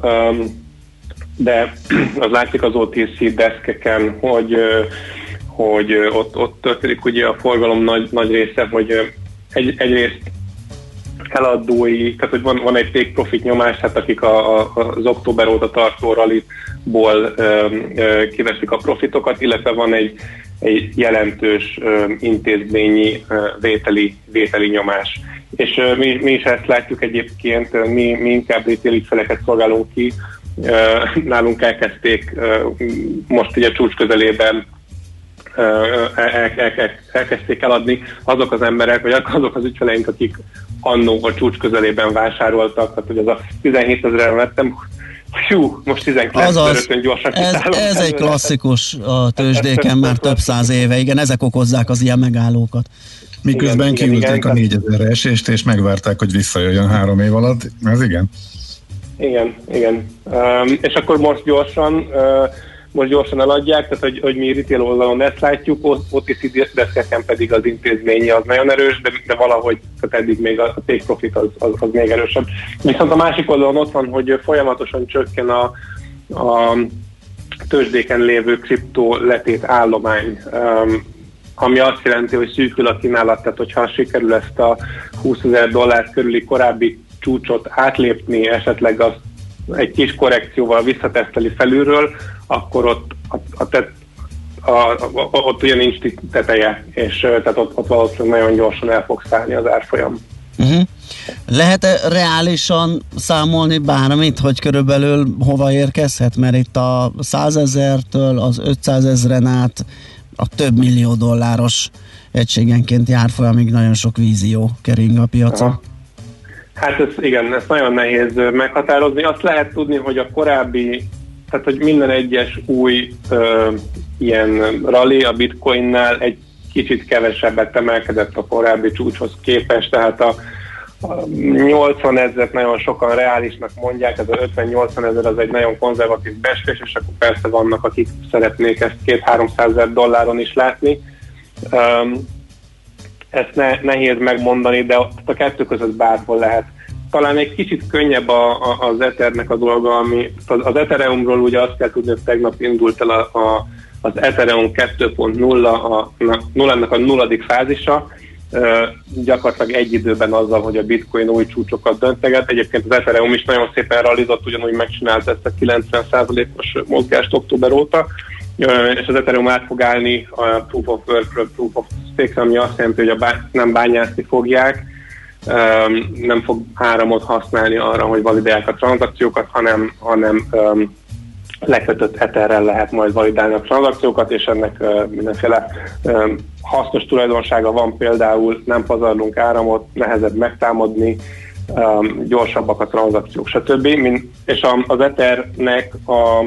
de az látszik az OTC deszkeken, hogy, hogy ott, ott történik ugye a forgalom nagy, nagy része, hogy egy, egyrészt eladói, tehát hogy van, van egy take profit nyomás, hát akik a, a, az október óta tartó ralitból kiveszik a profitokat, illetve van egy, egy jelentős ö, intézményi ö, vételi, vételi nyomás. És ö, mi, mi is ezt látjuk egyébként, mi, mi inkább retail ügyfeleket szolgálunk ki, nálunk elkezdték most ugye csúcs közelében el, el, el, elkezdték eladni azok az emberek, vagy azok az ügyfeleink, akik annó a csúcs közelében vásároltak, tehát hogy az a 17 ezerre vettem, Hú, most 19 Azaz, gyorsan ez, ez egy klasszikus a tőzsdéken már több száz éve, igen, ezek okozzák az ilyen megállókat. Miközben Igen, kiülték igen, a igen. 4000 esést, és megvárták, hogy visszajöjjön három év alatt. Ez igen. Igen, igen. Um, és akkor most gyorsan, uh, most gyorsan eladják, tehát hogy, hogy mi retail oldalon ezt látjuk, OTC deszkeken pedig az intézményi az nagyon erős, de, de valahogy tehát eddig még a, a take profit az, az, az még erősebb. Viszont a másik oldalon ott van, hogy folyamatosan csökken a, a tőzsdéken lévő kriptó letét állomány. Um, ami azt jelenti, hogy szűkül a kínálat, tehát hogyha sikerül ezt a 20 ezer dollár körüli korábbi csúcsot átlépni, esetleg az egy kis korrekcióval visszateszteli felülről, akkor ott, a, a, tet, a, a, ott ugye nincs teteje, és tehát ott, ott valószínűleg nagyon gyorsan el fog szállni az árfolyam. Uh-huh. Lehet-e reálisan számolni bármit, hogy körülbelül hova érkezhet? Mert itt a 100 ezertől az 500 ezeren át a több millió dolláros egységenként járfolyamig nagyon sok vízió kering a piacon. Aha. Hát ez igen, ez nagyon nehéz meghatározni. Azt lehet tudni, hogy a korábbi, tehát hogy minden egyes új ö, ilyen rally a bitcoinnál egy kicsit kevesebbet emelkedett a korábbi csúcshoz képest, tehát a, a 80 ezeret nagyon sokan reálisnak mondják, ez a 50-80 ezer az egy nagyon konzervatív beszélés, és akkor persze vannak, akik szeretnék ezt 2-300 ezer dolláron is látni. Um, ezt ne, nehéz megmondani, de a kettő között bárhol lehet. Talán egy kicsit könnyebb a, a, az Ethernek a dolga, ami az, az Ethereumról ugye azt kell tudni, hogy tegnap indult el a, a, az Ethereum 2.0, a, na, nullának a nulladik fázisa, gyakorlatilag egy időben azzal, hogy a bitcoin új csúcsokat dönteget. Egyébként az Ethereum is nagyon szépen realizott, ugyanúgy megcsinált ezt a 90%-os mozgást október óta, és az Ethereum át fog állni a Proof of Work-ről Proof of Stake, ami azt jelenti, hogy a bá- nem bányászni fogják, nem fog áramot használni arra, hogy validálják a tranzakciókat, hanem, hanem um, lekötött etherrel lehet majd validálni a tranzakciókat, és ennek uh, mindenféle um, hasznos tulajdonsága van például, nem pazarlunk áramot, nehezebb megtámadni, um, gyorsabbak a tranzakciók, stb. Mint, és a, az Ethernek a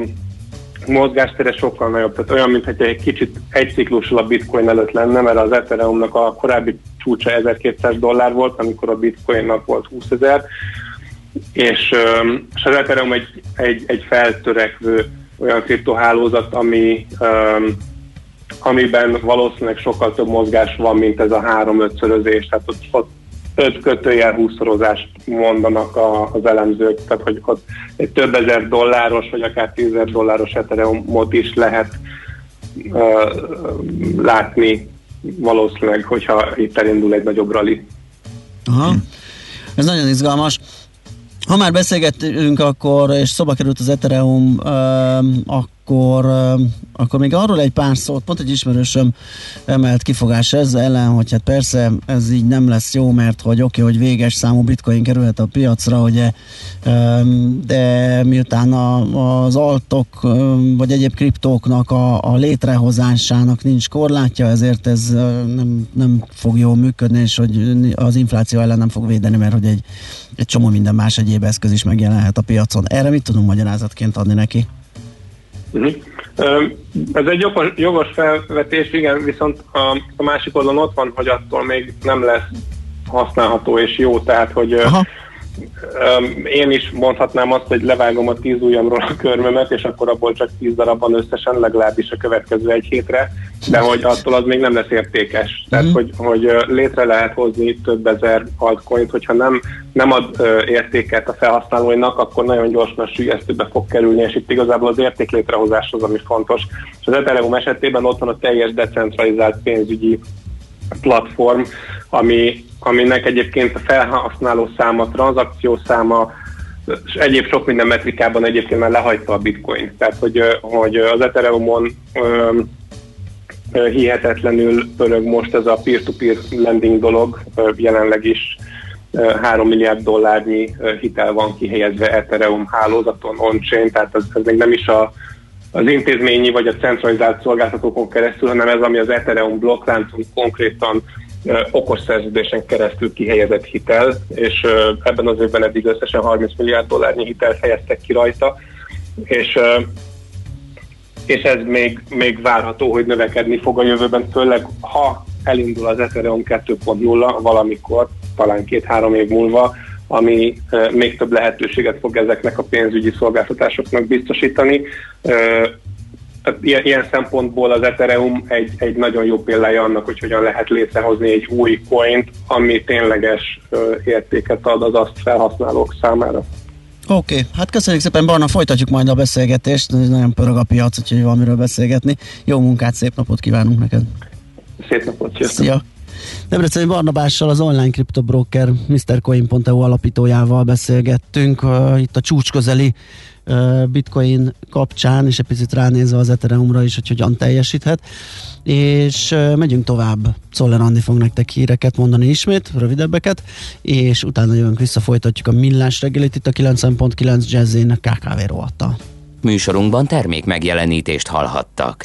mozgástere sokkal nagyobb, tehát olyan, mintha egy kicsit egy ciklussal a bitcoin előtt lenne, mert az Ethereumnak a korábbi csúcsa 1200 dollár volt, amikor a bitcoinnak volt 20 ezer, és, és az Ethereum egy, egy, egy feltörekvő olyan kriptohálózat, ami öm, amiben valószínűleg sokkal több mozgás van, mint ez a három-ötszörözés, tehát ott, ott öt kötőjel húszszorozást mondanak a, az elemzők, tehát hogy ott egy több ezer dolláros, vagy akár tízezer dolláros Ethereumot is lehet uh, látni valószínűleg, hogyha itt elindul egy nagyobb rally. Aha. Ez nagyon izgalmas. Ha már beszélgettünk akkor, és szoba került az Ethereum, akkor, ö, akkor még arról egy pár szót, pont egy ismerősöm emelt kifogás ez ellen, hogy hát persze ez így nem lesz jó, mert hogy oké, okay, hogy véges számú bitcoin kerülhet a piacra, ugye, de miután a, az altok vagy egyéb kriptóknak a, a létrehozásának nincs korlátja, ezért ez nem, nem fog jól működni, és hogy az infláció ellen nem fog védeni, mert hogy egy, egy csomó minden más egyéb eszköz is megjelenhet a piacon. Erre mit tudunk magyarázatként adni neki? Uh-huh. Ez egy jogos, jogos felvetés, igen, viszont a, a másik oldalon ott van, hogy attól még nem lesz használható és jó, tehát hogy Öm, Én is mondhatnám azt, hogy levágom a tíz ujjamról a körmömet, és akkor abból csak tíz darab van összesen, legalábbis a következő egy hétre, de hogy attól az még nem lesz értékes. Tehát, hogy, hogy ö, létre lehet hozni több ezer altcoint, hogyha nem, nem ad értéket a felhasználóinak, akkor nagyon gyorsan sülyeztőbe fog kerülni, és itt igazából az érték létrehozás az, ami fontos. És az Ethereum esetében ott van a teljes decentralizált pénzügyi platform, ami, aminek egyébként a felhasználó száma, tranzakció száma, és egyéb sok minden metrikában egyébként már lehagyta a bitcoin. Tehát, hogy, hogy az Ethereumon hihetetlenül pörög most ez a peer-to-peer lending dolog, jelenleg is 3 milliárd dollárnyi hitel van kihelyezve Ethereum hálózaton on-chain, tehát ez, ez még nem is a, az intézményi vagy a centralizált szolgáltatókon keresztül, hanem ez, ami az Ethereum blokkláncon konkrétan okos szerződésen keresztül kihelyezett hitel, és ebben az évben eddig összesen 30 milliárd dollárnyi hitelt helyeztek ki rajta, és és ez még, még várható, hogy növekedni fog a jövőben, főleg ha elindul az Ethereum 2.0 valamikor, talán két-három év múlva, ami még több lehetőséget fog ezeknek a pénzügyi szolgáltatásoknak biztosítani. Ilyen, ilyen szempontból az Ethereum egy, egy nagyon jó példája annak, hogy hogyan lehet létrehozni egy új coint, ami tényleges értéket ad az azt felhasználók számára. Oké, okay. hát köszönjük szépen, Barna, folytatjuk majd a beszélgetést, nagyon pörög a piac, úgyhogy van miről beszélgetni. Jó munkát, szép napot kívánunk neked! Szép napot, sziasztok! Szia! Debreceni Barnabással, az online kriptobroker MrCoin.eu alapítójával beszélgettünk uh, itt a csúcs közeli uh, bitcoin kapcsán, és egy picit ránézve az Ethereumra is, hogy hogyan teljesíthet. És uh, megyünk tovább. Szoller Andi fog nektek híreket mondani ismét, rövidebbeket, és utána jövünk vissza, folytatjuk a millás reggelit itt a 90.9 Jazzin KKV rovattal. Műsorunkban termék megjelenítést hallhattak.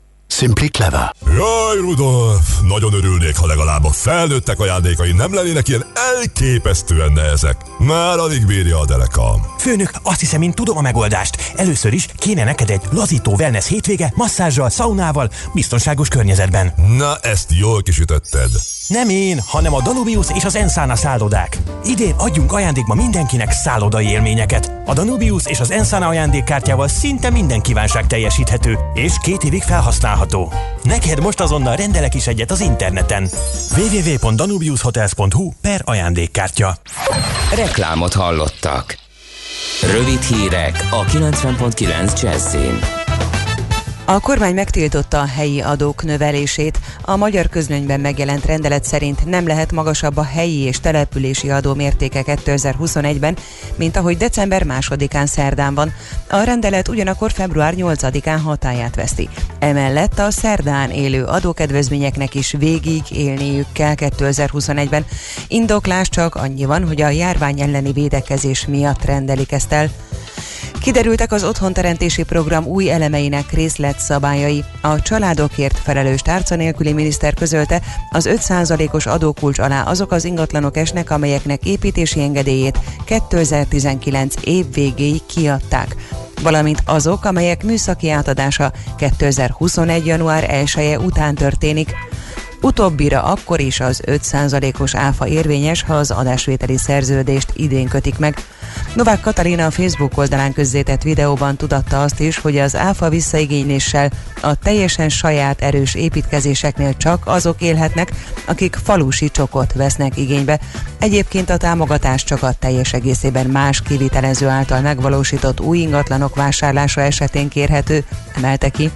Simply clever. Jaj, Rudolf! Nagyon örülnék, ha legalább a felnőttek ajándékai nem lennének ilyen elképesztően nehezek. Már alig bírja a derekam. Főnök, azt hiszem, én tudom a megoldást. Először is kéne neked egy lazító wellness hétvége, masszázsal, szaunával, biztonságos környezetben. Na, ezt jól kisütötted. Nem én, hanem a Danubius és az Ensana szállodák. Idén adjunk ajándékba mindenkinek szállodai élményeket. A Danubius és az Ensana ajándékkártyával szinte minden kívánság teljesíthető, és két évig felhasználható. Neked most azonnal rendelek is egyet az interneten. www.danubiushotels.hu per ajándékkártya. Reklámot hallottak. Rövid hírek a 90.9 Jazzin. A kormány megtiltotta a helyi adók növelését. A magyar közlönyben megjelent rendelet szerint nem lehet magasabb a helyi és települési adó mértéke 2021-ben, mint ahogy december másodikán szerdán van. A rendelet ugyanakkor február 8-án hatáját veszti. Emellett a szerdán élő adókedvezményeknek is végig élniük kell 2021-ben. Indoklás csak annyi van, hogy a járvány elleni védekezés miatt rendelik ezt el. Kiderültek az otthonteremtési program új elemeinek részletszabályai. A családokért felelős tárca nélküli miniszter közölte, az 5%-os adókulcs alá azok az ingatlanok esnek, amelyeknek építési engedélyét 2019 év végéig kiadták valamint azok, amelyek műszaki átadása 2021. január 1 -e után történik. Utóbbira akkor is az 5%-os áfa érvényes, ha az adásvételi szerződést idén kötik meg. Novák Katalina a Facebook oldalán közzétett videóban tudatta azt is, hogy az áfa visszaigényléssel a teljesen saját erős építkezéseknél csak azok élhetnek, akik falusi csokot vesznek igénybe. Egyébként a támogatás csak a teljes egészében más kivitelező által megvalósított új ingatlanok vásárlása esetén kérhető, emelte ki.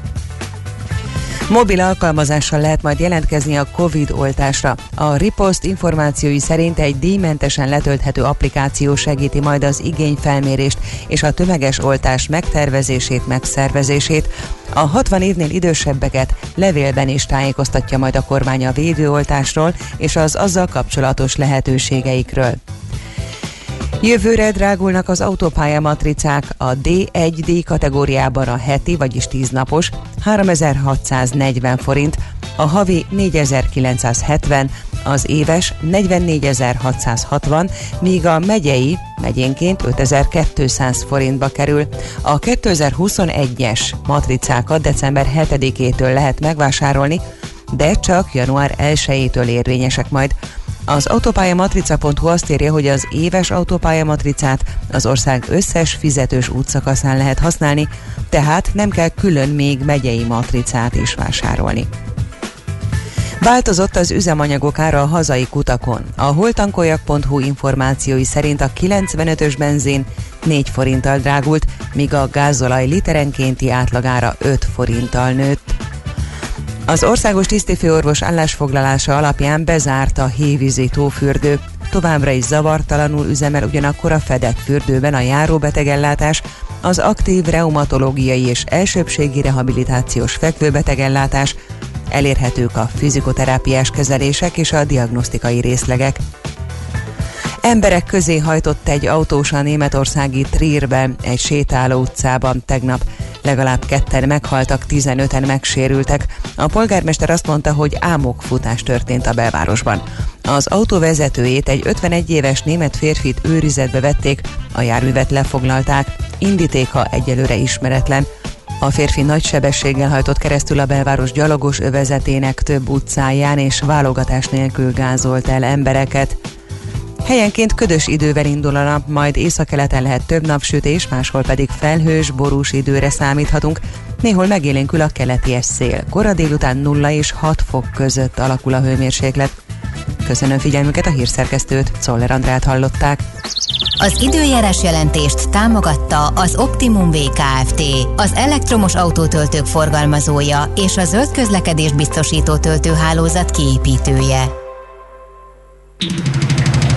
Mobil alkalmazással lehet majd jelentkezni a COVID oltásra. A Ripost információi szerint egy díjmentesen letölthető applikáció segíti majd az igényfelmérést és a tömeges oltás megtervezését, megszervezését. A 60 évnél idősebbeket levélben is tájékoztatja majd a kormány a védőoltásról és az azzal kapcsolatos lehetőségeikről. Jövőre drágulnak az autópálya matricák a D1D kategóriában a heti, vagyis 10 napos 3640 forint, a havi 4970, az éves 44660, míg a megyei megyénként 5200 forintba kerül. A 2021-es matricákat december 7-től lehet megvásárolni, de csak január 1-től érvényesek majd. Az autópályamatrica.hu azt írja, hogy az éves autópályamatricát az ország összes fizetős útszakaszán lehet használni, tehát nem kell külön még megyei matricát is vásárolni. Változott az üzemanyagok ára a hazai kutakon. A holtankoljak.hu információi szerint a 95-ös benzin 4 forinttal drágult, míg a gázolaj literenkénti átlagára 5 forinttal nőtt. Az országos tisztifőorvos állásfoglalása alapján bezárt a hévízi tófürdő. Továbbra is zavartalanul üzemel ugyanakkor a fedett fürdőben a járóbetegellátás, az aktív reumatológiai és elsőbségi rehabilitációs fekvőbetegellátás, elérhetők a fizikoterápiás kezelések és a diagnosztikai részlegek. Emberek közé hajtott egy autós a németországi Trierben, egy sétáló utcában tegnap. Legalább ketten meghaltak, 15-en megsérültek. A polgármester azt mondta, hogy ámokfutás történt a belvárosban. Az autó vezetőjét, egy 51 éves német férfit őrizetbe vették, a járművet lefoglalták, indítéka egyelőre ismeretlen. A férfi nagy sebességgel hajtott keresztül a belváros gyalogos övezetének több utcáján és válogatás nélkül gázolt el embereket. Helyenként ködös idővel indul a nap, majd északkeleten lehet több napsütés, máshol pedig felhős, borús időre számíthatunk. Néhol megélénkül a keleti szél. Kora délután 0 és 6 fok között alakul a hőmérséklet. Köszönöm figyelmüket a hírszerkesztőt, Czoller Andrát hallották. Az időjárás jelentést támogatta az Optimum VKFT, az elektromos autótöltők forgalmazója és a zöld közlekedés biztosító töltőhálózat kiépítője.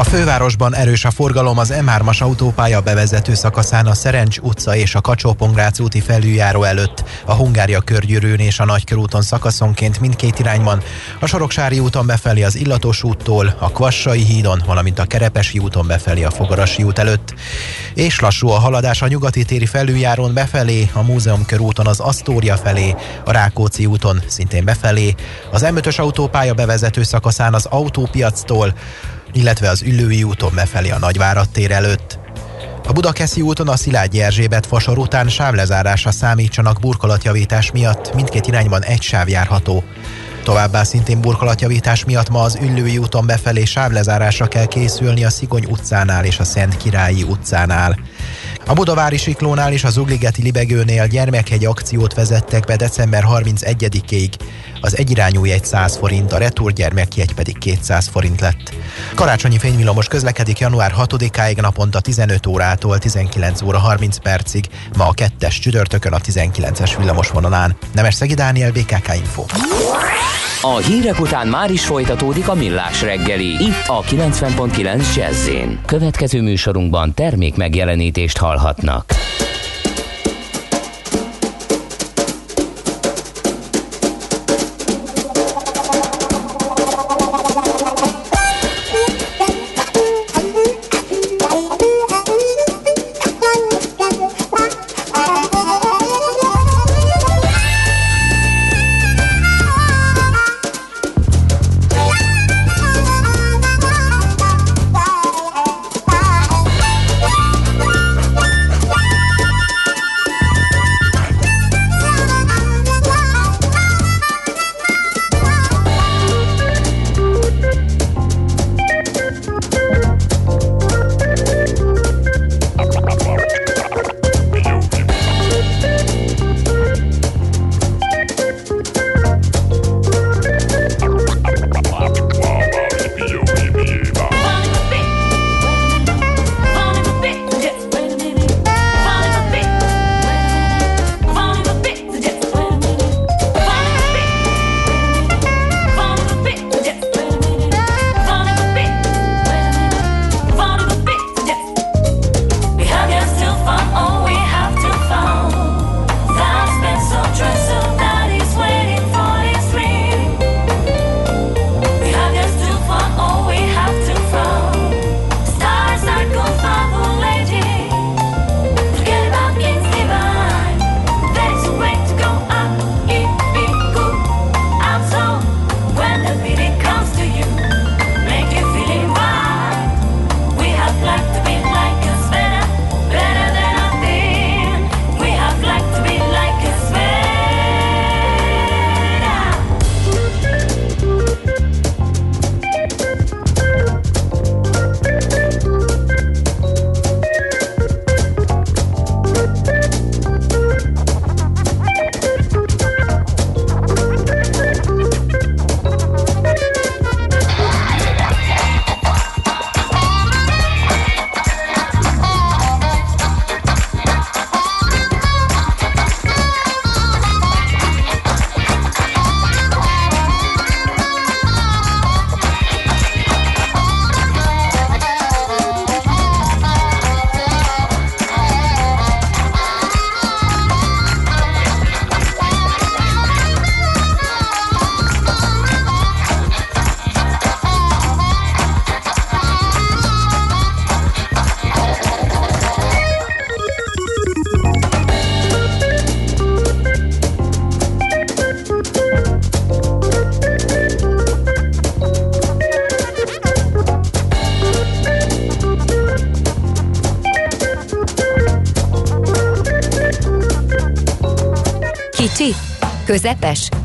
a fővárosban erős a forgalom az M3-as autópálya bevezető szakaszán a Szerencs utca és a kacsó úti felüljáró előtt, a Hungária körgyűrűn és a Nagykörúton szakaszonként mindkét irányban, a Soroksári úton befelé az Illatos úttól, a Kvassai hídon, valamint a Kerepesi úton befelé a Fogarasi út előtt. És lassú a haladás a nyugati téri felüljárón befelé, a Múzeum körúton az Asztória felé, a Rákóczi úton szintén befelé, az M5-ös autópálya bevezető szakaszán az autópiactól, illetve az Üllői úton befelé a Nagyvárad tér előtt. A Budakeszi úton a Szilágyi Erzsébet fasor után sávlezárásra számítsanak burkolatjavítás miatt, mindkét irányban egy sáv járható. Továbbá szintén burkolatjavítás miatt ma az Üllői úton befelé sávlezárásra kell készülni a Szigony utcánál és a Szent Királyi utcánál. A Budavári Siklónál és az Ugligeti Libegőnél gyermekhegy akciót vezettek be december 31-ig. Az egyirányú jegy 100 forint, a retur gyermekjegy pedig 200 forint lett. Karácsonyi fényvillamos közlekedik január 6-áig naponta 15 órától 19 óra 30 percig, ma a kettes csütörtökön a 19-es villamos vonalán. Nemes Szegi Dániel, BKK Info. A hírek után már is folytatódik a millás reggeli, itt a 90.9 jazz Következő műsorunkban termék megjelenítést hallhatnak.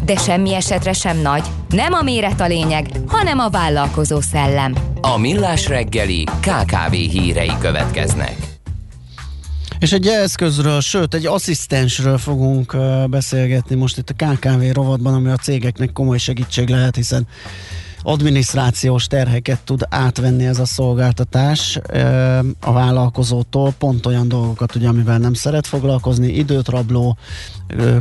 De semmi esetre sem nagy. Nem a méret a lényeg, hanem a vállalkozó szellem. A Millás reggeli KKV hírei következnek. És egy eszközről, sőt egy asszisztensről fogunk beszélgetni most itt a KKV rovatban, ami a cégeknek komoly segítség lehet, hiszen adminisztrációs terheket tud átvenni ez a szolgáltatás a vállalkozótól, pont olyan dolgokat, ugye, amivel nem szeret foglalkozni, időt rabló,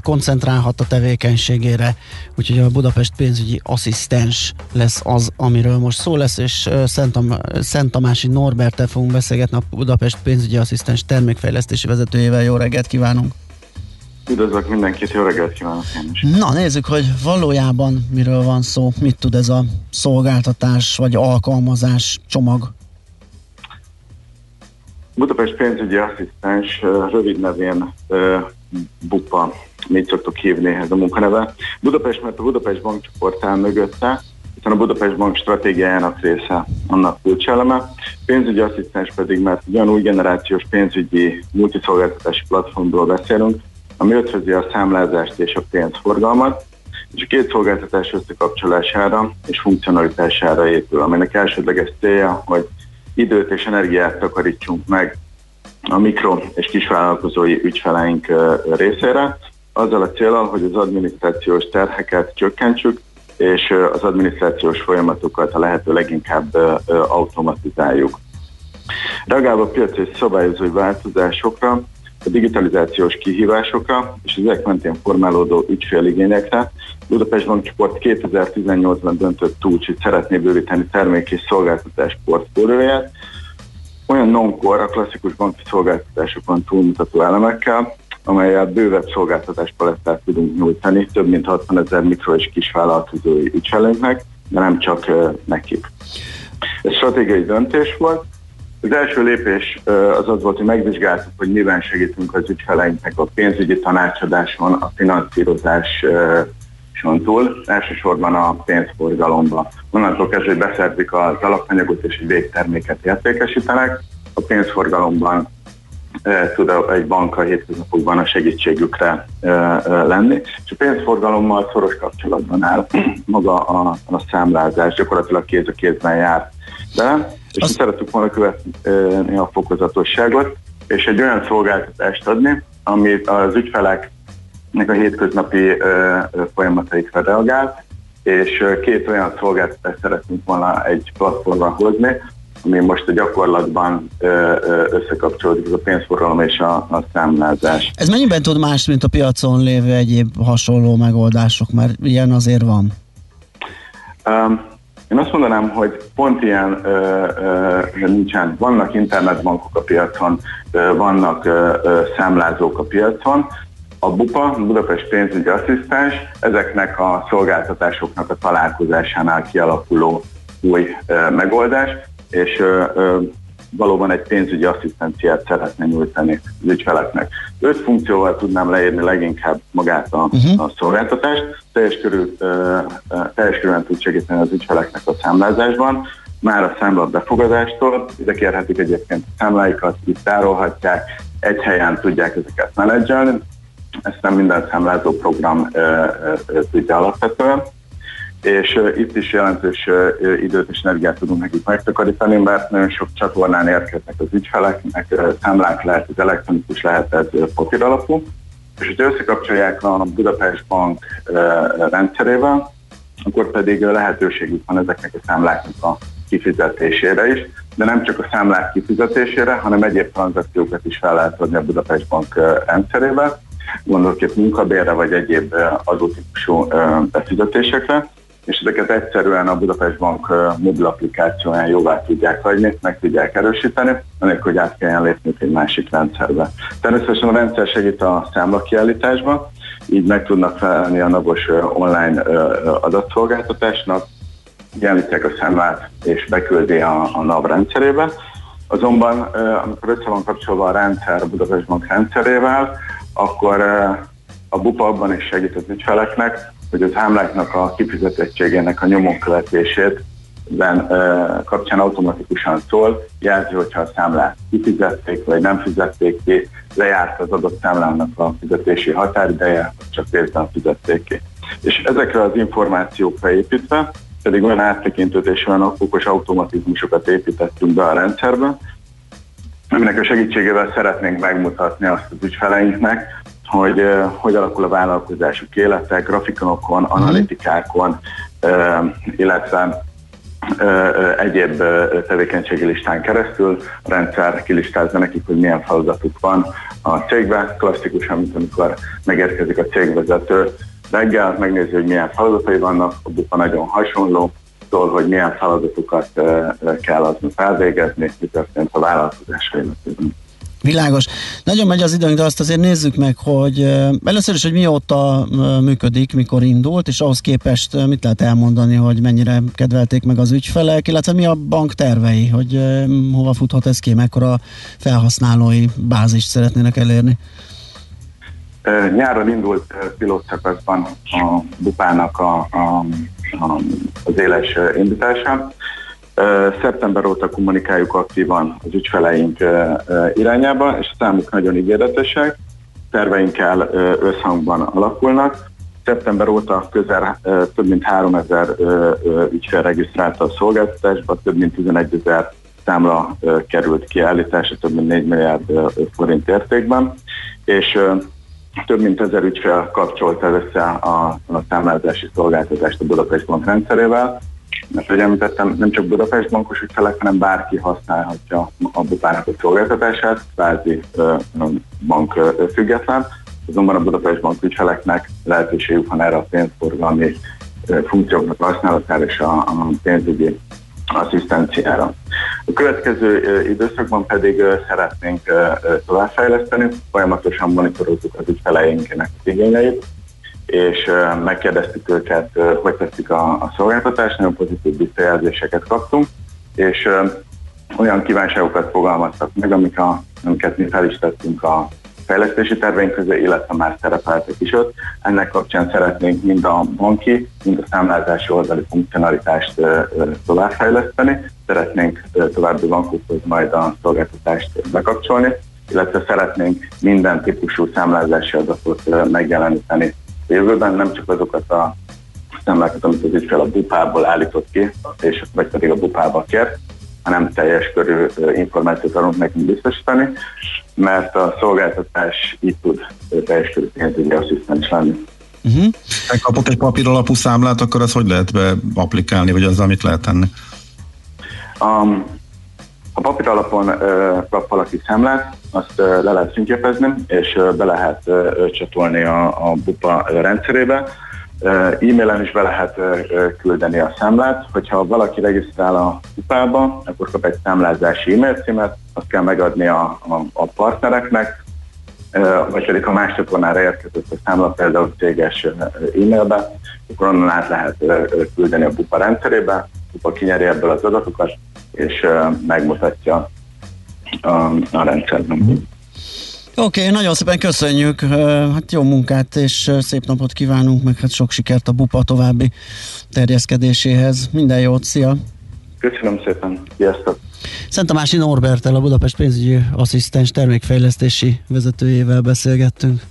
koncentrálhat a tevékenységére, úgyhogy a Budapest pénzügyi asszisztens lesz az, amiről most szó lesz, és Szent, Tam- Szent Tamási Norbertel fogunk beszélgetni, a Budapest pénzügyi asszisztens termékfejlesztési vezetőjével. Jó reggelt kívánunk! Üdvözlök mindenkit, jó reggelt kívánok én is. Na nézzük, hogy valójában miről van szó, mit tud ez a szolgáltatás vagy alkalmazás csomag. Budapest pénzügyi asszisztens, rövid nevén BUPA, mit szoktuk hívni ez a munkaneve. Budapest, mert a Budapest bankcsoport áll mögötte, hiszen a Budapest bank stratégiájának része annak kulcseleme. Pénzügyi asszisztens pedig, mert egy olyan új generációs pénzügyi multiszolgáltatási platformról beszélünk, ami ötvözi a számlázást és a pénzforgalmat, és a két szolgáltatás összekapcsolására és funkcionalitására épül, aminek elsődleges célja, hogy időt és energiát takarítsunk meg a mikro- és kisvállalkozói ügyfeleink részére, azzal a célral, hogy az adminisztrációs terheket csökkentsük, és az adminisztrációs folyamatokat a lehető leginkább automatizáljuk. Reagálva a piaci szabályozói változásokra, a digitalizációs kihívásokra és ezek mentén formálódó ügyféligényekre Budapest Bankcsoport 2018-ban döntött úgy, hogy szeretné bővíteni termék és szolgáltatás portfólióját, olyan non-core, a klasszikus banki szolgáltatásokon túlmutató elemekkel, amelyel bővebb szolgáltatás palettát tudunk nyújtani több mint 60 ezer mikro- és kisvállalkozói ügyfeleinknek, de nem csak uh, nekik. Ez stratégiai döntés volt. Az első lépés az az volt, hogy megvizsgáltuk, hogy miben segítünk az ügyfeleinknek a pénzügyi tanácsadáson, a finanszírozáson túl, elsősorban a pénzforgalomban. Onnantól kezdve, hogy beszerzik az alapanyagot és egy végterméket értékesítenek, a pénzforgalomban tud egy bank a hétköznapokban a segítségükre lenni, és a pénzforgalommal szoros kapcsolatban áll maga a, a számlázás, gyakorlatilag kéz a kézben jár be, és mi szerettük volna követni a fokozatosságot, és egy olyan szolgáltatást adni, amit az ügyfeleknek a hétköznapi folyamataikra reagál, és két olyan szolgáltatást szeretnénk volna egy platformra hozni, ami most a gyakorlatban összekapcsolódik, ez a pénzforgalom és a, a számlázás. Ez mennyiben tud más, mint a piacon lévő egyéb hasonló megoldások, mert ilyen azért van. Um, én azt mondanám, hogy pont ilyen ö, ö, nincsen. Vannak internetbankok a piacon, ö, vannak ö, számlázók a piacon. A BUPA, Budapest pénzügyi asszisztens, ezeknek a szolgáltatásoknak a találkozásánál kialakuló új ö, megoldás, és ö, ö, valóban egy pénzügyi asszisztenciát szeretne nyújtani az ügyfeleknek. Öt funkcióval tudnám leírni leginkább magát a, uh-huh. a szolgáltatást. Teljes, körül, teljes körülön tud segíteni az ügyfeleknek a számlázásban, már a számla befogadástól, ide kérhetik egyébként a számláikat, itt tárolhatják, egy helyen tudják ezeket menedzselni, ezt nem minden számlázó program ö, ö, ö, tudja alapvetően és itt is jelentős időt és energiát tudunk nekik megtakarítani, mert nagyon sok csatornán érkeznek az ügyfeleknek, számlák lehet, az elektronikus lehet, ez papír alapú, és hogyha összekapcsolják a Budapest Bank rendszerével, akkor pedig lehetőségük van ezeknek a számláknak a kifizetésére is, de nem csak a számlák kifizetésére, hanem egyéb tranzakciókat is fel lehet adni a Budapest Bank rendszerébe, gondolok itt munkabérre vagy egyéb adótípusú befizetésekre, és ezeket egyszerűen a Budapest Bank mobil applikációján jóvá tudják hagyni, meg tudják erősíteni, anélkül, hogy át kelljen lépni egy másik rendszerbe. Természetesen a rendszer segít a számlakiállításban, így meg tudnak felelni a napos online adatszolgáltatásnak, kiállítják a számlát és beküldi a, a NAV rendszerébe. Azonban, amikor össze van kapcsolva a rendszer a Budapest Bank rendszerével, akkor a BUPA abban is segít az ügyfeleknek, hogy az számláknak a kifizetettségének a nyomon követését ben kapcsán automatikusan szól, jelzi, hogyha a számlát kifizették, vagy nem fizették ki, lejárt az adott számlának a fizetési határideje, csak részben fizették ki. És ezekre az információkra építve pedig olyan áttekintőt és olyan okos automatizmusokat építettünk be a rendszerbe, aminek a segítségével szeretnénk megmutatni azt az ügyfeleinknek, hogy hogy alakul a vállalkozásuk élete, grafikonokon, Mhm. analitikákon, illetve egyéb tevékenységi listán keresztül a rendszer kilistázza nekik, hogy milyen feladatuk van a cégben. Klasszikusan, mint amikor megérkezik a cégvezető reggel, megnézi, hogy milyen feladatai vannak, a bupa nagyon hasonló, szól, hogy milyen feladatokat kell aznap elvégezni, mi történt a vállalkozás életében. Világos. Nagyon megy az időnk, de azt azért nézzük meg, hogy először is, hogy mióta működik, mikor indult, és ahhoz képest mit lehet elmondani, hogy mennyire kedvelték meg az ügyfelek, illetve mi a bank tervei, hogy hova futhat ez ki, mekkora felhasználói bázist szeretnének elérni. Nyáron indult ö, pilótszakaszban a bupának a, a, a, az éles indítása. Szeptember óta kommunikáljuk aktívan az ügyfeleink irányába, és a számuk nagyon ígéretesek, terveinkkel összhangban alakulnak. Szeptember óta közel több mint 3000 ö, ö, ügyfél regisztrálta a szolgáltatásba, több mint 11 ezer számla került kiállításra, több mint 4 milliárd forint értékben, és több mint ezer ügyfél kapcsolta össze a, a számlázási szolgáltatást a Budapest Bank rendszerével, mert ahogy említettem, nem csak Budapest bankos ügyfelek, hanem bárki használhatja a bupának szolgáltatását, kvázi bank független, azonban a Budapest bank ügyfeleknek lehetőségük van erre a pénzforgalmi funkcióknak használatára és a, a pénzügyi asszisztenciára. A következő időszakban pedig szeretnénk továbbfejleszteni, folyamatosan monitorozzuk az ügyfeleinknek az igényeit, és megkérdeztük őket, hogy teszik a, a szolgáltatást, nagyon pozitív visszajelzéseket kaptunk, és olyan kívánságokat fogalmaztak meg, amik a, amiket mi fel is tettünk a fejlesztési terveink közé, illetve már szerepeltek is ott. Ennek kapcsán szeretnénk mind a banki, mind a számlázási oldali funkcionalitást továbbfejleszteni. Szeretnénk további bankokhoz majd a szolgáltatást bekapcsolni, illetve szeretnénk minden típusú számlázási adatot megjeleníteni jövőben, nem csak azokat a számlákat, amit az ügyfél a bupából állított ki, és vagy pedig a bupába kért, hanem teljes körű információt akarunk nekünk biztosítani, mert a szolgáltatás itt tud teljes körű pénzügyi asszisztens lenni. Uh-huh. Megkapok egy papír alapú számlát, akkor azt hogy lehet beapplikálni, vagy azzal mit lehet tenni? A, a papír alapon kap valaki számlát, azt le lehet fényképezni, és be lehet csatolni a, a BUPA rendszerébe. E-mailen is be lehet küldeni a számlát. Hogyha valaki regisztrál a BUPA-ba, akkor kap egy számlázási e-mail címet, azt kell megadni a, a, a partnereknek, vagy pedig ha más csatornára érkezett a számla, például céges e-mailbe, akkor onnan át lehet küldeni a BUPA rendszerébe, BUPA kinyeri ebből az adatokat, és megmutatja a, a rendszerben. Oké, okay, nagyon szépen köszönjük, hát jó munkát és szép napot kívánunk, meg hát sok sikert a bupa további terjeszkedéséhez. Minden jót, szia! Köszönöm szépen, sziasztok! Szent Tamási Norbertel, a Budapest pénzügyi asszisztens termékfejlesztési vezetőjével beszélgettünk.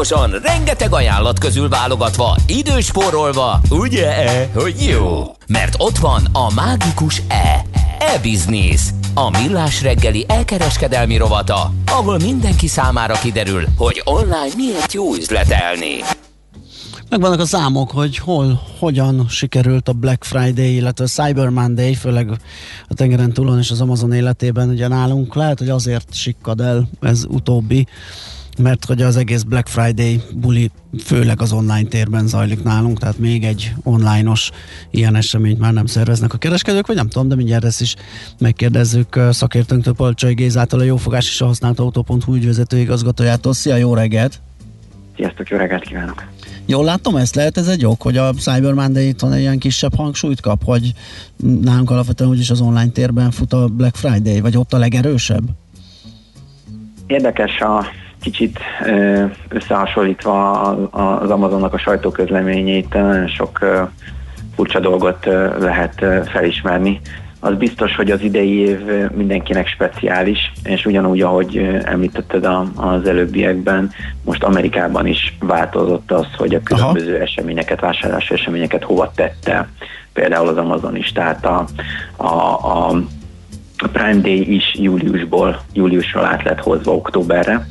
Biztonságosan, rengeteg ajánlat közül válogatva, időspórolva, ugye-e, hogy jó? Mert ott van a mágikus E. E-Business. A millás reggeli elkereskedelmi rovata, ahol mindenki számára kiderül, hogy online miért jó üzletelni. Megvannak a számok, hogy hol, hogyan sikerült a Black Friday, illetve a Cyber Monday, főleg a tengeren túlon és az Amazon életében ugye nálunk. Lehet, hogy azért sikkad el ez utóbbi, mert hogy az egész Black Friday buli főleg az online térben zajlik nálunk, tehát még egy online-os ilyen eseményt már nem szerveznek a kereskedők, vagy nem tudom, de mindjárt ezt is megkérdezzük szakértőnktől, Palcsai Gézától, a Jófogás és a Használt Autó.hu ügyvezető igazgatójától. Szia, jó reggelt! Sziasztok, jó reggelt kívánok! Jól látom ezt? Lehet ez egy ok, hogy a Cyber Monday itthon egy ilyen kisebb hangsúlyt kap, hogy nálunk alapvetően úgyis az online térben fut a Black Friday, vagy ott a legerősebb? Érdekes a kicsit összehasonlítva az Amazonnak a sajtóközleményeit, nagyon sok furcsa dolgot lehet felismerni. Az biztos, hogy az idei év mindenkinek speciális, és ugyanúgy, ahogy említetted az előbbiekben, most Amerikában is változott az, hogy a különböző Aha. eseményeket, vásárlási eseményeket hova tette, például az Amazon is. Tehát a, a, a a Prime Day is júliusból, júliusról át lett hozva októberre,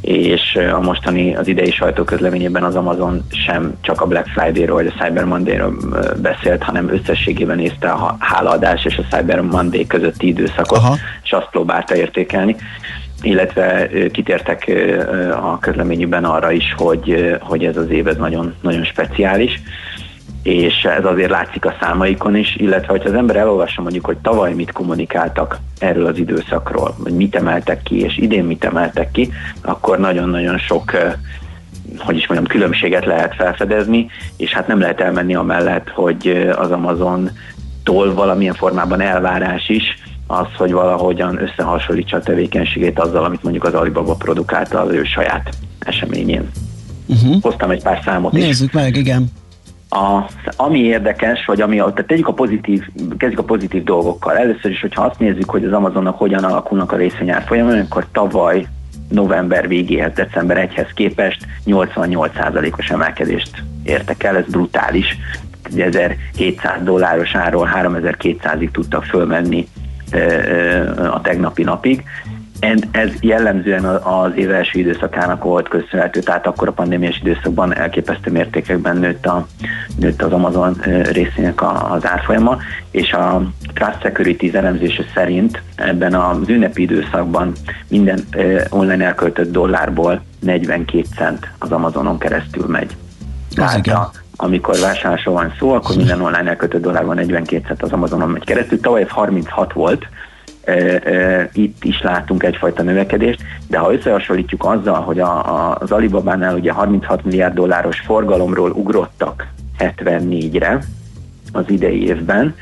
és a mostani, az idei sajtóközleményében az Amazon sem csak a Black Friday-ről vagy a Cyber Monday-ről ö, beszélt, hanem összességében nézte a hálaadás és a Cyber Monday közötti időszakot, Aha. és azt próbálta értékelni illetve kitértek a közleményükben arra is, hogy, hogy ez az év ez nagyon, nagyon speciális, és ez azért látszik a számaikon is, illetve hogyha az ember elolvassa mondjuk, hogy tavaly mit kommunikáltak erről az időszakról, vagy mit emeltek ki, és idén mit emeltek ki, akkor nagyon-nagyon sok hogy is mondjam, különbséget lehet felfedezni, és hát nem lehet elmenni amellett, hogy az Amazon-tól valamilyen formában elvárás is, az, hogy valahogyan összehasonlítsa a tevékenységét azzal, amit mondjuk az Alibaba produkálta az ő saját eseményén. Uh-huh. Hoztam egy pár számot is. Nézzük meg, igen. A, ami érdekes, vagy ami, tehát tegyük a pozitív, kezdjük a pozitív dolgokkal. Először is, hogyha azt nézzük, hogy az Amazonnak hogyan alakulnak a részvényárfolyamon, akkor tavaly november végéhez, december 1-hez képest 88%-os emelkedést értek el, ez brutális. Ugye 1700 dolláros áról 3200-ig tudtak fölmenni a tegnapi napig. Ez jellemzően az év első időszakának volt köszönhető, tehát akkor a pandémiás időszakban elképesztő mértékekben nőtt, a, nőtt az Amazon részének a- az árfolyama, és a Trust Securities elemzése szerint ebben az ünnepi időszakban minden online elköltött dollárból 42 cent az Amazonon keresztül megy. Tehát a, amikor vásárlásról van szó, akkor minden online elköltött dollárban 42 cent az Amazonon megy keresztül. Tavaly ez 36 volt, itt is látunk egyfajta növekedést, de ha összehasonlítjuk azzal, hogy a, a, az Alibabánál ugye 36 milliárd dolláros forgalomról ugrottak 74-re az idei évben,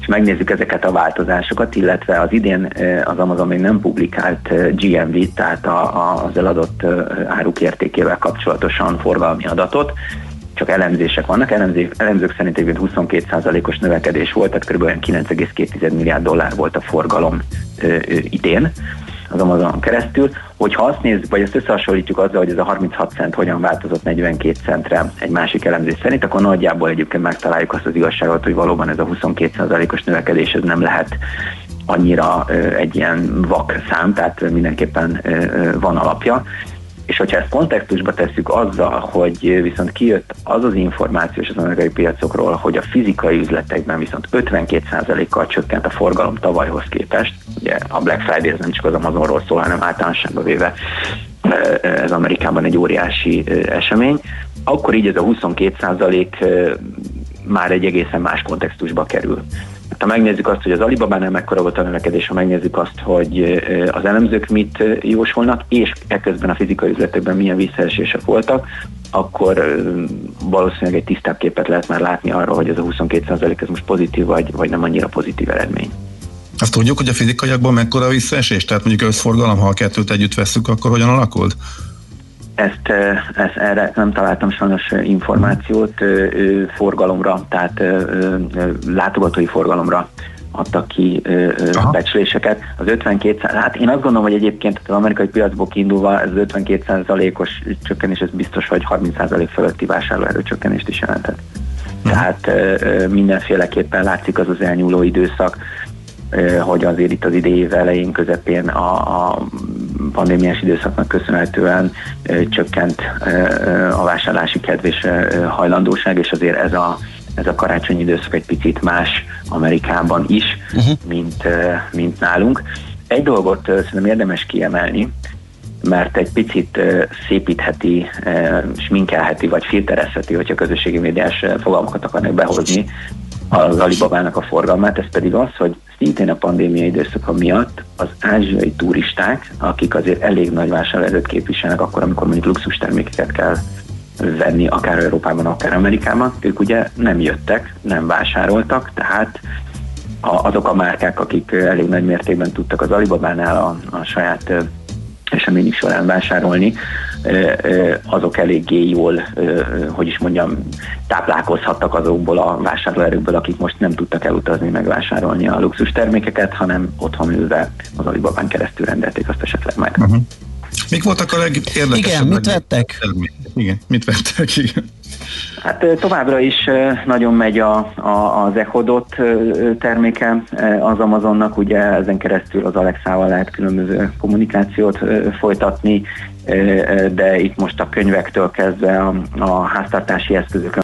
és megnézzük ezeket a változásokat, illetve az idén az Amazon még nem publikált GMV, tehát a, a, az eladott áruk értékével kapcsolatosan forgalmi adatot, csak elemzések vannak. Elemzők, elemzők szerint egy 22%-os növekedés volt, tehát kb. 9,2 milliárd dollár volt a forgalom ö, ö, idén az Amazonon keresztül. Hogyha azt nézzük, vagy ezt összehasonlítjuk azzal, hogy ez a 36 cent hogyan változott 42 centre egy másik elemzés szerint, akkor nagyjából egyébként megtaláljuk azt az igazságot, hogy valóban ez a 22%-os növekedés ez nem lehet annyira egy ilyen vak szám, tehát mindenképpen van alapja. És hogyha ezt kontextusba tesszük azzal, hogy viszont kijött az az információs az amerikai piacokról, hogy a fizikai üzletekben viszont 52%-kal csökkent a forgalom tavalyhoz képest, ugye a Black Friday ez nem csak az Amazonról szól, hanem általánosságban véve ez Amerikában egy óriási esemény, akkor így ez a 22% már egy egészen más kontextusba kerül. Ha megnézzük azt, hogy az Alibabánál mekkora volt a növekedés, ha megnézzük azt, hogy az elemzők mit jósolnak, és ekközben a fizikai üzletekben milyen visszaesések voltak, akkor valószínűleg egy tisztább képet lehet már látni arról, hogy ez a 22% ez most pozitív, vagy, vagy nem annyira pozitív eredmény. Azt tudjuk, hogy a fizikaiakban mekkora visszaesés? Tehát mondjuk összforgalom, ha a kettőt együtt veszük, akkor hogyan alakult? Ezt, ezt erre nem találtam sajnos információt forgalomra, tehát látogatói forgalomra adtak ki Aha. becsléseket. Az 52, hát én azt gondolom, hogy egyébként az amerikai piacból kiindulva ez az 52 os csökkenés, ez biztos, hogy 30% fölötti vásárlóerő csökkenést is jelentett. Uh-huh. Tehát mindenféleképpen látszik az az elnyúló időszak, hogy azért itt az idei év elején, közepén a, a pandémiás időszaknak köszönhetően csökkent a vásárlási kedv és hajlandóság, és azért ez a, ez a karácsonyi időszak egy picit más Amerikában is, uh-huh. mint, mint nálunk. Egy dolgot szerintem érdemes kiemelni, mert egy picit szépítheti, sminkelheti, vagy filterezheti, hogyha közösségi médiás fogalmakat akarnak behozni az Alibabának a forgalmát, ez pedig az, hogy szintén a pandémia időszaka miatt az ázsiai turisták, akik azért elég nagy vásárlóerőt képviselnek akkor, amikor mondjuk luxus termékeket kell venni, akár Európában, akár Amerikában, ők ugye nem jöttek, nem vásároltak, tehát azok a márkák, akik elég nagy mértékben tudtak az Alibabánál a, a saját eseményük során vásárolni, azok eléggé jól, hogy is mondjam, táplálkozhattak azokból a vásárlóerőkből, akik most nem tudtak elutazni megvásárolni a luxus termékeket, hanem otthon ülve az Alibabán keresztül rendelték azt esetleg meg. Uh-huh. Mik voltak a legérdekesebb? Igen, mit vettek? Igen, mit vettek, igen. Hát továbbra is nagyon megy a, a, az Echodot terméke az Amazonnak, ugye ezen keresztül az Alexával lehet különböző kommunikációt folytatni, de itt most a könyvektől kezdve a, a háztartási eszközök